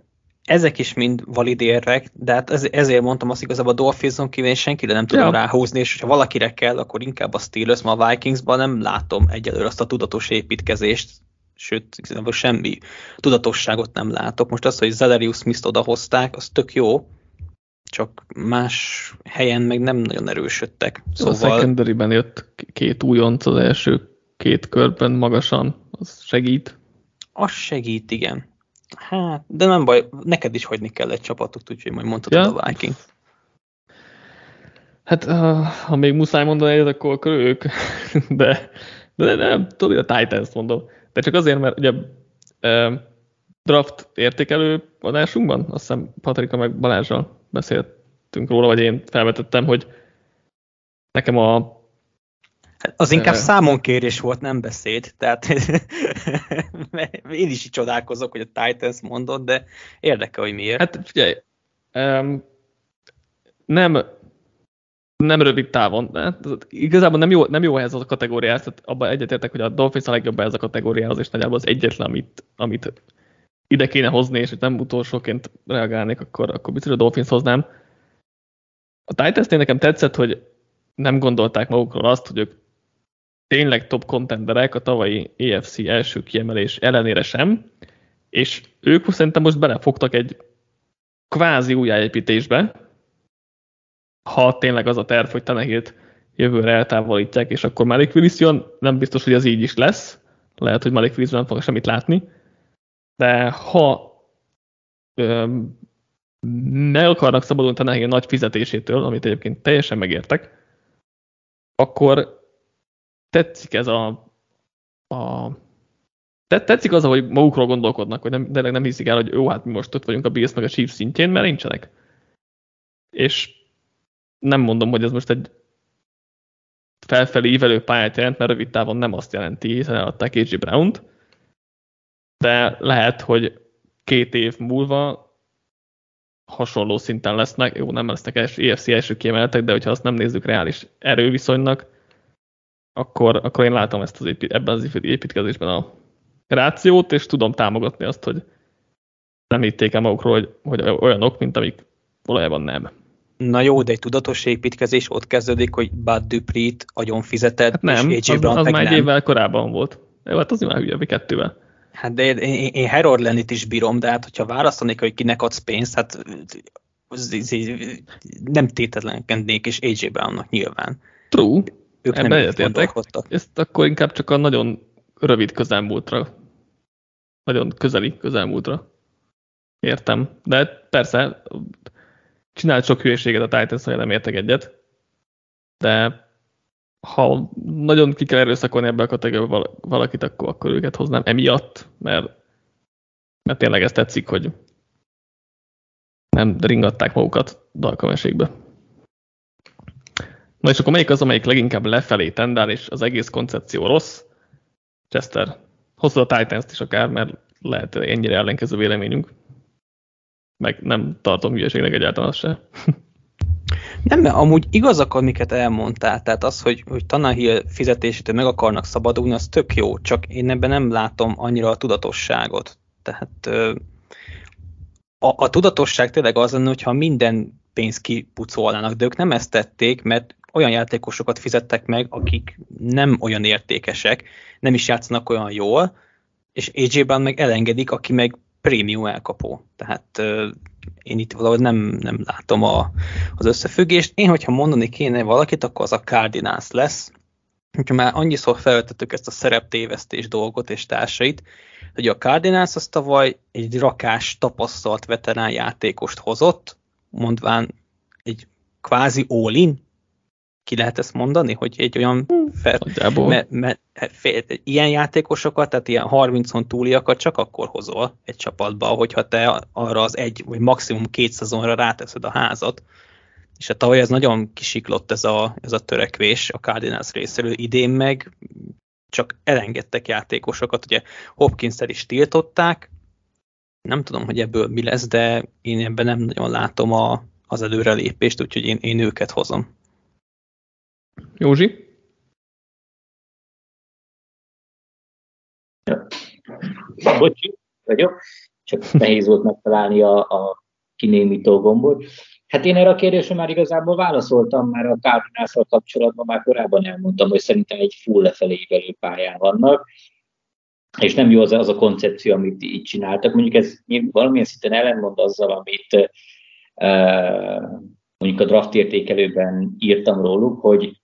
ezek is mind valid érvek, de hát ezért mondtam azt igazából a Dolphinson kívül senkire nem tudom ja. ráhúzni, és ha valakire kell, akkor inkább a Steelers, ma a Vikingsban nem látom egyelőre azt a tudatos építkezést, sőt, semmi tudatosságot nem látok. Most az, hogy Zedarius Smith-t odahozták, az tök jó, csak más helyen meg nem nagyon erősödtek. Szóval... A secondary jött két újonc az első két körben magasan, az segít. Az segít, igen. Hát, de nem baj, neked is hagyni kell egy csapatot, úgyhogy majd mondhatod ja. a Viking. Hát, ha még muszáj mondani egyet, akkor, akkor ők, de, de nem, tudod, a Titans mondom. De csak azért, mert ugye draft értékelő adásunkban, azt hiszem Patrika meg Balázsral beszéltünk róla, vagy én felvetettem, hogy nekem a az inkább számonkérés volt, nem beszéd. Tehát én is így csodálkozok, hogy a Titans mondott, de érdekel, hogy miért. Hát figyelj, um, nem, nem rövid távon. De igazából nem jó, nem jó ez a kategóriához, tehát abban egyetértek, hogy a Dolphins a legjobb ez a kategóriához, és nagyjából az egyetlen, amit, amit ide kéne hozni, és hogy nem utolsóként reagálnék, akkor, akkor biztos a Dolphins hoznám. A titans nekem tetszett, hogy nem gondolták magukról azt, hogy ők tényleg top contenderek a tavalyi EFC első kiemelés ellenére sem, és ők szerintem most belefogtak egy kvázi újjáépítésbe, ha tényleg az a terv, hogy Tenehilt jövőre eltávolítják, és akkor Malik Willis jön, nem biztos, hogy az így is lesz, lehet, hogy Malik Willis nem fog semmit látni, de ha öm, meg akarnak szabadulni Tenehill nagy fizetésétől, amit egyébként teljesen megértek, akkor tetszik ez a, a tetszik az, hogy magukról gondolkodnak, hogy nem, de nem hiszik el, hogy jó, hát mi most ott vagyunk a Bills meg a Chiefs szintjén, mert nincsenek. És nem mondom, hogy ez most egy felfelé ívelő pályát jelent, mert rövid távon nem azt jelenti, hiszen eladták AJ Brown-t, de lehet, hogy két év múlva hasonló szinten lesznek, jó, nem lesznek EFC első kiemeltek, de hogyha azt nem nézzük reális erőviszonynak, akkor, akkor én látom ezt az épít, ebben az építkezésben a rációt, és tudom támogatni azt, hogy nem hitték el magukról, hogy, hogy olyanok, mint amik valójában nem. Na jó, de egy tudatos építkezés ott kezdődik, hogy Bud Duprit agyon fizeted, hát nem, és AJ az, az már egy évvel korábban volt. Jó, hát az már hülye, kettővel. Hát de én, én, én Harold Lennit is bírom, de hát hogyha választanék, hogy kinek adsz pénzt, hát nem tétetlenkednék, és AJ Brownnak nyilván. True, ők Ebben nem egyetértek. Ezt akkor inkább csak a nagyon rövid közelmúltra, nagyon közeli közelmúltra értem. De persze, csinált sok hülyeséget a Titans, hogy nem értek egyet, de ha nagyon ki kell erőszakolni ebbe a kategóriába valakit, akkor, akkor őket hoznám emiatt, mert, mert tényleg ezt tetszik, hogy nem ringatták magukat dalkameségbe. Na és akkor melyik az, amelyik leginkább lefelé tendál, és az egész koncepció rossz? Chester, hozzá a Titans-t is akár, mert lehet ennyire ellenkező véleményünk. Meg nem tartom hülyeségnek egyáltalán se. Nem, mert amúgy igazak, amiket elmondtál, tehát az, hogy, hogy Tanahil fizetésétől meg akarnak szabadulni, az tök jó, csak én ebben nem látom annyira a tudatosságot. Tehát a, a tudatosság tényleg az lenne, hogyha minden pénzt kipucolnának, de ők nem ezt tették, mert olyan játékosokat fizettek meg, akik nem olyan értékesek, nem is játszanak olyan jól, és AJ-ben meg elengedik, aki meg prémium elkapó. Tehát uh, én itt valahogy nem, nem látom a, az összefüggést. Én, hogyha mondani kéne valakit, akkor az a Cardinals lesz. Hogyha már annyiszor felvetettük ezt a szereptévesztés dolgot és társait, hogy a Cardinals az tavaly egy rakás tapasztalt veterán játékost hozott, mondván egy kvázi all ki lehet ezt mondani, hogy egy olyan fel, me, me, fél, ilyen játékosokat, tehát ilyen 30-on túliakat csak akkor hozol egy csapatba, hogyha te arra az egy, vagy maximum két szezonra ráteszed a házat. És a tavaly ez nagyon kisiklott ez a, ez a törekvés a Cardinals részéről, idén meg csak elengedtek játékosokat, ugye hopkins is tiltották, nem tudom, hogy ebből mi lesz, de én ebben nem nagyon látom a, az előrelépést, úgyhogy én, én őket hozom. Józsi? Bocsi, vagyok. Csak nehéz volt megtalálni a, a kinémító gombot. Hát én erre a kérdésre már igazából válaszoltam, már a cardinals kapcsolatban már korábban elmondtam, hogy szerintem egy full lefelé ívelő pályán vannak, és nem jó az, az a koncepció, amit így csináltak. Mondjuk ez valamilyen szinten ellenmond azzal, amit uh, mondjuk a draft értékelőben írtam róluk, hogy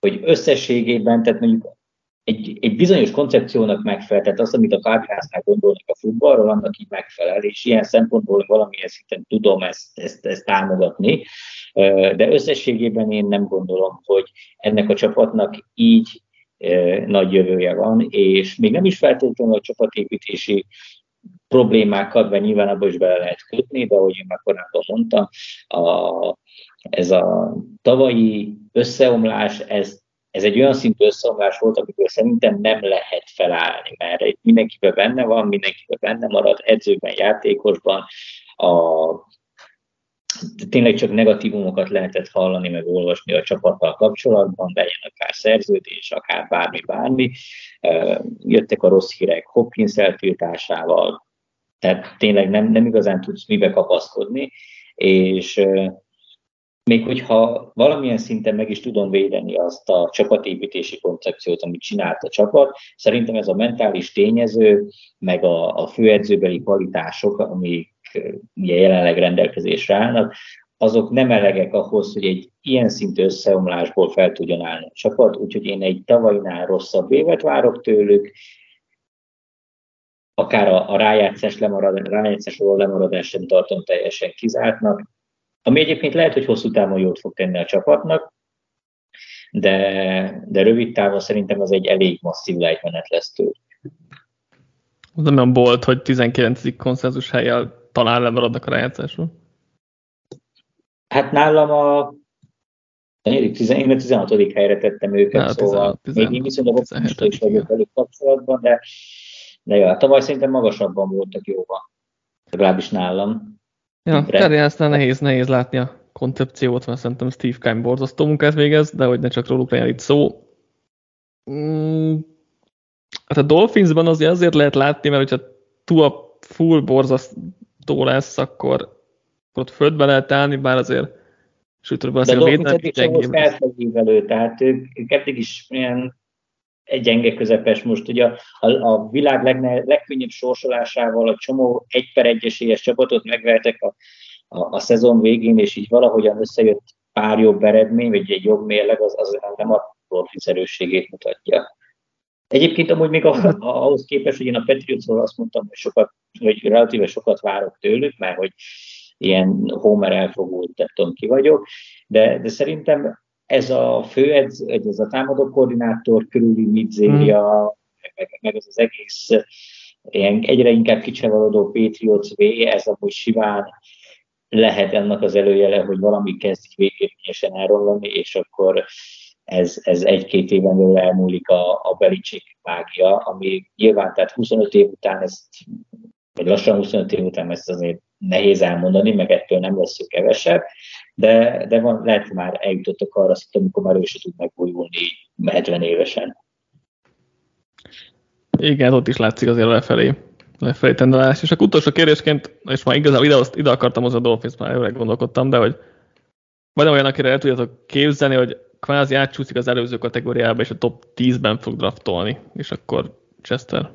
hogy összességében, tehát mondjuk egy, egy bizonyos koncepciónak megfelel, tehát az, amit a Cardinalsnál gondolnak a futballról, annak így megfelel, és ilyen szempontból valamilyen szinten tudom ezt, ezt, ezt támogatni, de összességében én nem gondolom, hogy ennek a csapatnak így nagy jövője van, és még nem is feltétlenül a csapatépítési problémákat, mert nyilván abban is bele lehet kötni, de ahogy én már korábban mondtam, a, ez a tavalyi összeomlás, ez, ez egy olyan szintű összeomlás volt, amikor szerintem nem lehet felállni, mert mindenkiben benne van, mindenkiben benne marad, edzőben, játékosban, a, tényleg csak negatívumokat lehetett hallani, meg olvasni a csapattal kapcsolatban, legyen akár szerződés, akár bármi, bármi. Jöttek a rossz hírek Hopkins eltiltásával, tehát tényleg nem, nem igazán tudsz mibe kapaszkodni, és még hogyha valamilyen szinten meg is tudom védeni azt a csapatépítési koncepciót, amit csinált a csapat, szerintem ez a mentális tényező, meg a, a főedzőbeli kvalitások, amik ugye jelenleg rendelkezésre állnak, azok nem elegek ahhoz, hogy egy ilyen szintű összeomlásból fel tudjon állni a csapat, úgyhogy én egy tavalynál rosszabb évet várok tőlük, akár a, a rájátszás lemarad, rájátszásról lemaradás sem tartom teljesen kizártnak, ami egyébként lehet, hogy hosszú távon jót fog tenni a csapatnak, de, de rövid távon szerintem az egy elég masszív lejtmenet lesz tőle. Az nem bolt, hogy 19. konszenzus helyjel talán lemaradnak a rájátszásról? Hát nálam a én a 16. helyre tettem őket, ja, szóval 16, még én viszonylag optimista is vagyok velük kapcsolatban, de, de jó, tavaly szerintem magasabban voltak jóval, legalábbis nálam. Ja, Cardinalsnál nehéz, nehéz látni a koncepciót, mert szerintem Steve Keim borzasztó munkát végez, de hogy ne csak róluk legyen itt szó. Mm, hát a Dolphinsban azért azért lehet látni, mert hogyha Tua full borzasztó lesz, akkor, ott földbe lehet állni, bár azért sütőben azért a védelmi gyengébb. Tehát ők, ők eddig is ilyen egy gyenge közepes most. Ugye a, a, a világ legne, legkönnyebb sorsolásával a csomó egy per egyesélyes csapatot megvertek a, a, a szezon végén, és így valahogyan összejött pár jobb eredmény, vagy egy jobb mérleg, az, az nem a Dolphins erősségét mutatja. Egyébként amúgy még a, a, ahhoz képest, hogy én a Patriotsról azt mondtam, hogy, sokat, hogy relatíve sokat várok tőlük, mert hogy ilyen Homer elfogult, nem tudom ki vagyok, de, de szerintem ez a főedz, ez a támadó koordinátor körüli midzéria, hmm. meg, meg ez az egész ilyen egyre inkább kicsevarodó Patriots V, ez amúgy simán lehet ennek az előjele, hogy valami kezd végérvényesen elromlani, és akkor ez, ez egy-két éven belül elmúlik a, a Belicik mágia, ami nyilván, tehát 25 év után ezt, vagy lassan 25 év után ezt azért nehéz elmondani, meg ettől nem lesz kevesebb, de, de van, lehet, hogy már eljutottak arra, amikor már ő se tud megújulni 70 évesen. Igen, ott is látszik azért lefelé, lefelé tendálás. És a utolsó kérdésként, és már igazából ide, ide akartam az a Dolphins, már előre gondolkodtam, de hogy van olyan, akire el tudjátok képzelni, hogy kvázi átcsúszik az előző kategóriába, és a top 10-ben fog draftolni, és akkor Chester.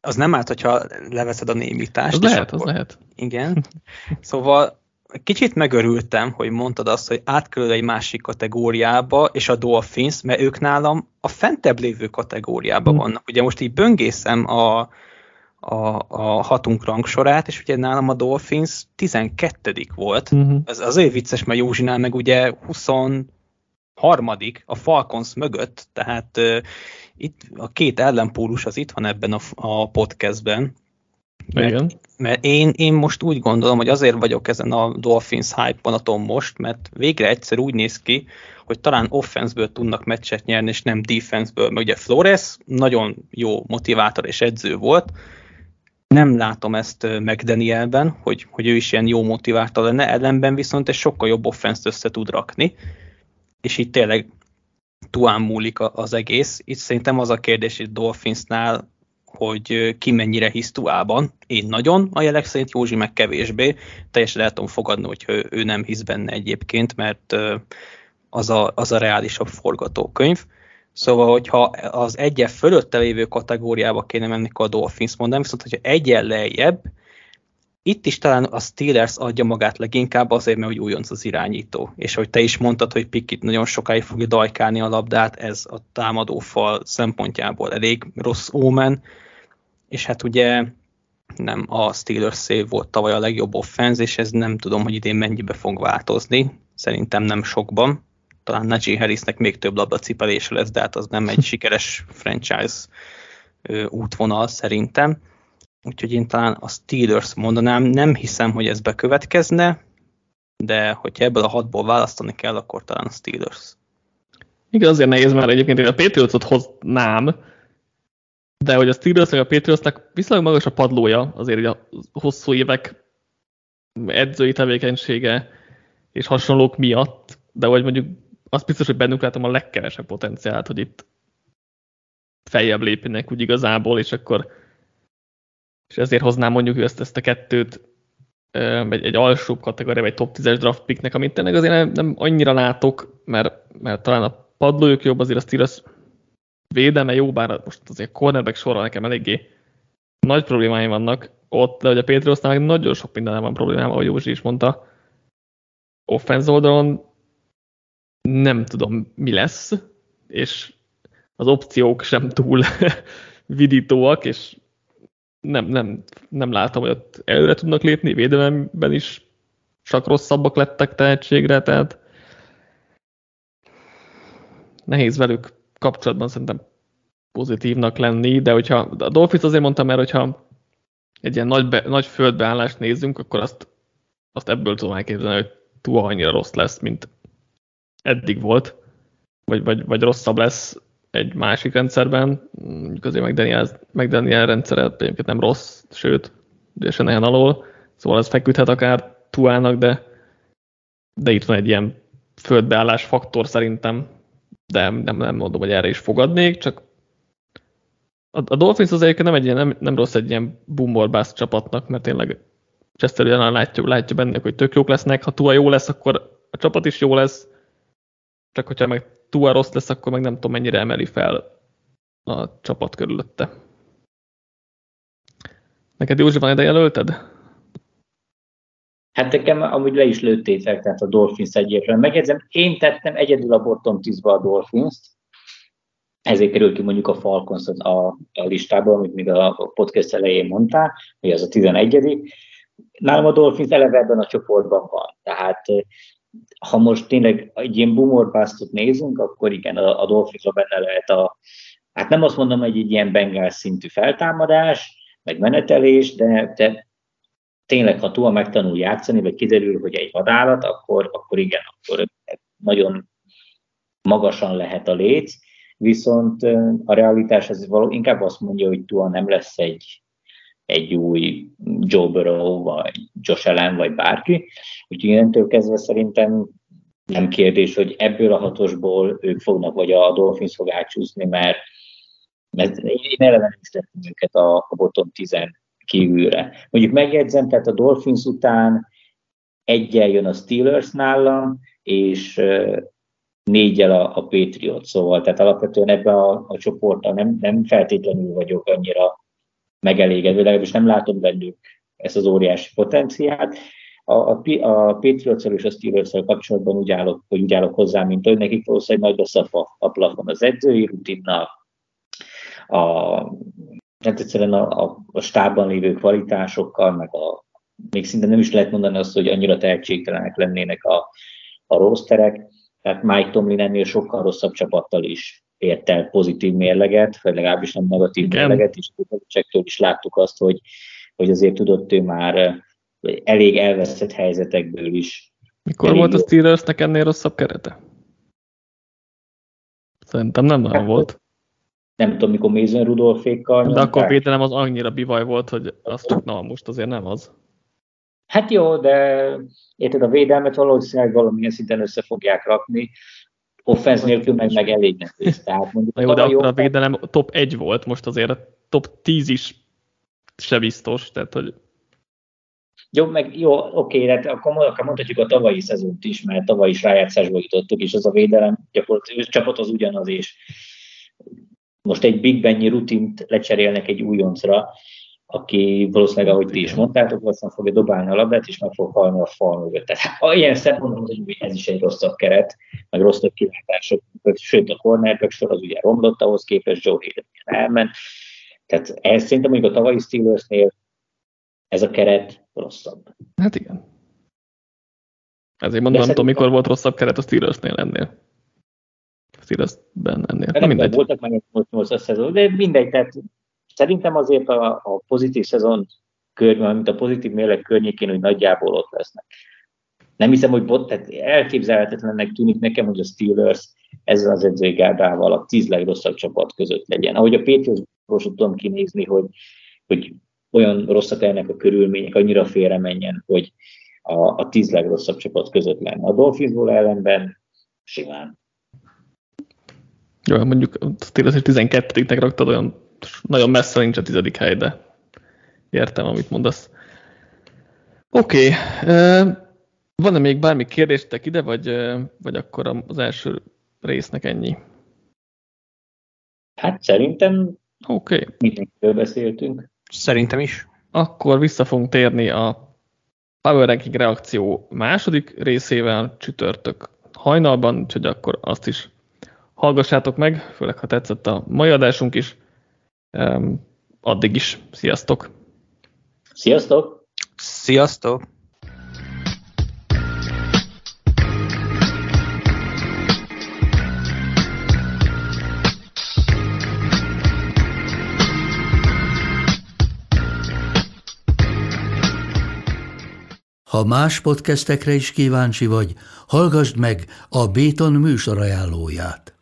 Az nem árt, hogyha leveszed a némítást. Az lehet, akkor... az lehet. Igen. Szóval kicsit megörültem, hogy mondtad azt, hogy átkerül egy másik kategóriába, és a Dolphins, mert ők nálam a fentebb lévő kategóriában hmm. vannak. Ugye most így böngészem a, a, a hatunk rangsorát, és ugye nálam a Dolphins 12 volt. Uh-huh. Ez azért vicces, mert Józsinál meg ugye 23 a Falcons mögött, tehát uh, itt a két ellenpólus az itt van ebben a, a podcastben, mert, Igen. mert én, én most úgy gondolom, hogy azért vagyok ezen a Dolphins hype vonaton most, mert végre egyszer úgy néz ki, hogy talán offenszből tudnak meccset nyerni, és nem defenseből, mert ugye Flores nagyon jó motivátor és edző volt, nem látom ezt McDanielben, hogy, hogy ő is ilyen jó motivátor lenne, ellenben viszont egy sokkal jobb offenszt össze tud rakni, és itt tényleg tuán múlik az egész. Itt szerintem az a kérdés itt Dolphinsnál, hogy ki mennyire hisz Tuában. Én nagyon, a jelek szerint Józsi meg kevésbé. Teljesen el fogadni, hogy ő, ő nem hisz benne egyébként, mert az a, az a reálisabb forgatókönyv. Szóval, hogyha az egyel fölötte lévő kategóriába kéne menni, akkor a Dolphins mondanám, viszont hogyha egyen lejjebb, itt is talán a Steelers adja magát leginkább azért, mert hogy újonc az irányító. És hogy te is mondtad, hogy Pikit nagyon sokáig fogja dajkálni a labdát, ez a támadófal szempontjából elég rossz ómen. És hát ugye nem a Steelers szév volt tavaly a legjobb offenz, és ez nem tudom, hogy idén mennyibe fog változni. Szerintem nem sokban. Talán Najee Harrisnek még több labdacipelése lesz, de hát az nem egy sikeres franchise útvonal szerintem Úgyhogy én talán a Steelers mondanám, nem hiszem, hogy ez bekövetkezne, de hogyha ebből a hatból választani kell, akkor talán a Steelers. Igen, azért nehéz, mert egyébként én a Patriotsot hoznám, de hogy a Steelers vagy a Patriotsnak viszonylag magas a padlója, azért a hosszú évek edzői tevékenysége és hasonlók miatt, de hogy mondjuk azt biztos, hogy bennük látom a legkevesebb potenciált, hogy itt feljebb lépjenek úgy igazából, és akkor és ezért hoznám mondjuk ezt, ezt a kettőt egy, egy alsóbb kategória, vagy top 10-es draft picknek, amit tényleg azért nem, nem annyira látok, mert, mert talán a padlójuk jobb, azért a Steelers védelme jó, bár most azért cornerback sorra nekem eléggé nagy problémáim vannak ott, de hogy a Patriotsnál nagyon sok minden van problémám, ahogy Józsi is mondta. Offense oldalon nem tudom, mi lesz, és az opciók sem túl vidítóak, és nem, nem, nem látom, hogy ott előre tudnak lépni, védelemben is csak rosszabbak lettek tehetségre, tehát nehéz velük kapcsolatban szerintem pozitívnak lenni, de hogyha a Dolphins azért mondtam, mert hogyha egy ilyen nagy, be, nagy földbeállást nézzünk, akkor azt, azt ebből tudom elképzelni, hogy túl annyira rossz lesz, mint eddig volt, vagy, vagy, vagy rosszabb lesz egy másik rendszerben, azért McDaniel, McDaniel rendszere egyébként nem rossz, sőt, ügyesen ilyen alól, szóval ez feküdhet akár Tuának, de, de itt van egy ilyen földbeállás faktor szerintem, de nem, nem mondom, hogy erre is fogadnék, csak a, a Dolphins az egyébként nem, egy ilyen, nem, nem rossz egy ilyen bumborbász csapatnak, mert tényleg Chester látja, látja bennük, hogy tök jók lesznek, ha Tua jó lesz, akkor a csapat is jó lesz, csak hogyha meg túl rossz lesz, akkor meg nem tudom mennyire emeli fel a csapat körülötte. Neked Józsi van ide jelölted? Hát nekem amúgy le is lőttétek, tehát a Dolphins egyébként. Megjegyzem, én tettem egyedül a bottom 10 a Dolphins-t, ezért kerül ki mondjuk a Falcons a, a listából, amit még a podcast elején mondtál, hogy az a 11 Nálam a Dolphins eleve ebben a csoportban van. Tehát ha most tényleg egy ilyen bumorpásztot nézünk, akkor igen, a, a Dolphinsra benne lehet a, hát nem azt mondom, hogy egy ilyen Bengals szintű feltámadás, meg menetelés, de, de tényleg, ha túl megtanul játszani, vagy kiderül, hogy egy vadállat, akkor, akkor igen, akkor nagyon magasan lehet a léc, viszont a realitás az való, inkább azt mondja, hogy Tua nem lesz egy, egy új Joe Burrow, vagy Josh Allen, vagy bárki. Úgyhogy innentől kezdve szerintem nem kérdés, hogy ebből a hatosból ők fognak, vagy a Dolphins fog átsúszni, mert, mert én eleve is tettem őket a, a bottom 10 kívülre. Mondjuk megjegyzem, tehát a Dolphins után egyel jön a Steelers nálam, és négyel a, a Patriot, szóval tehát alapvetően ebben a, a csoportban nem, nem feltétlenül vagyok annyira megelégedve, legalábbis nem látom bennük ezt az óriási potenciát. A, a, a patriots és a steelers kapcsolatban úgy állok, hogy úgy állok hozzá, mint hogy nekik valószínűleg nagy lesz a, a plafon az edzői rutinnal, a, nem egyszerűen a, a, a stábban lévő kvalitásokkal, meg a, még szinte nem is lehet mondani azt, hogy annyira tehetségtelenek lennének a, a rosterek, tehát Mike Tomlin ennél sokkal rosszabb csapattal is ért el pozitív mérleget, vagy legalábbis nem negatív Igen. mérleget, és a is láttuk azt, hogy, hogy azért tudott ő már elég elveszett helyzetekből is. Mikor volt jó. a Steelersnek ennél rosszabb kerete? Szerintem nem nagyon volt. Nem tudom, mikor Mason Rudolfékkal. De akkor védelem az annyira bivaj volt, hogy azt tudna, most azért nem az. Hát jó, de érted, a védelmet valószínűleg valamilyen szinten össze fogják rakni, offense nélkül meg, meg elég nehéz. Tehát mondjuk jó, de akkor a védelem top 1 volt, most azért a top 10 is se biztos, tehát hogy... Jó, meg jó, oké, hát akkor, akkor mondhatjuk a tavalyi szezont is, mert tavaly is rájátszásba jutottuk, és az a védelem gyakorlatilag csapat az ugyanaz, és most egy Big Benny rutint lecserélnek egy újoncra, aki valószínűleg, ahogy ti is mondtátok, valószínűleg fogja dobálni a labdát, és meg fog halni a fal mögött. Tehát ilyen szempontból, hogy ez is egy rosszabb keret, meg rosszabb kilátások, sőt a cornerback sor az ugye romlott ahhoz képest, Joe Hayden elment. Tehát ez szerintem mondjuk a tavalyi Steelersnél ez a keret rosszabb. Hát igen. Ezért mondom, nem tudom, mikor volt rosszabb keret a Steelersnél ennél. A Steelersben ennél. Nem mindegy. Voltak már 8-8 szezon, de mindegy, tehát Szerintem azért a, a pozitív szezon környékén, mint a pozitív mérleg környékén, hogy nagyjából ott lesznek. Nem hiszem, hogy bot, tehát elképzelhetetlennek tűnik nekem, hogy a Steelers ezzel az edzői gárdával a tíz legrosszabb csapat között legyen. Ahogy a Patriots tudom kinézni, hogy, hogy olyan rosszak ennek a körülmények, annyira félre menjen, hogy a, a tíz legrosszabb csapat között lenne. A Dolphinsból ellenben simán. Jó, mondjuk a Steelers 12-nek raktad olyan nagyon messze nincs a tizedik hely, de értem, amit mondasz. Oké, okay. van-e még bármi kérdéstek ide, vagy, vagy akkor az első résznek ennyi? Hát szerintem Oké. Okay. beszéltünk. Szerintem is. Akkor vissza fogunk térni a Power Ranking reakció második részével csütörtök hajnalban, úgyhogy akkor azt is hallgassátok meg, főleg ha tetszett a mai adásunk is. Addig is. Sziasztok! Sziasztok! Sziasztok! Ha más podcastekre is kíváncsi vagy, hallgassd meg a Béton műsor ajánlóját.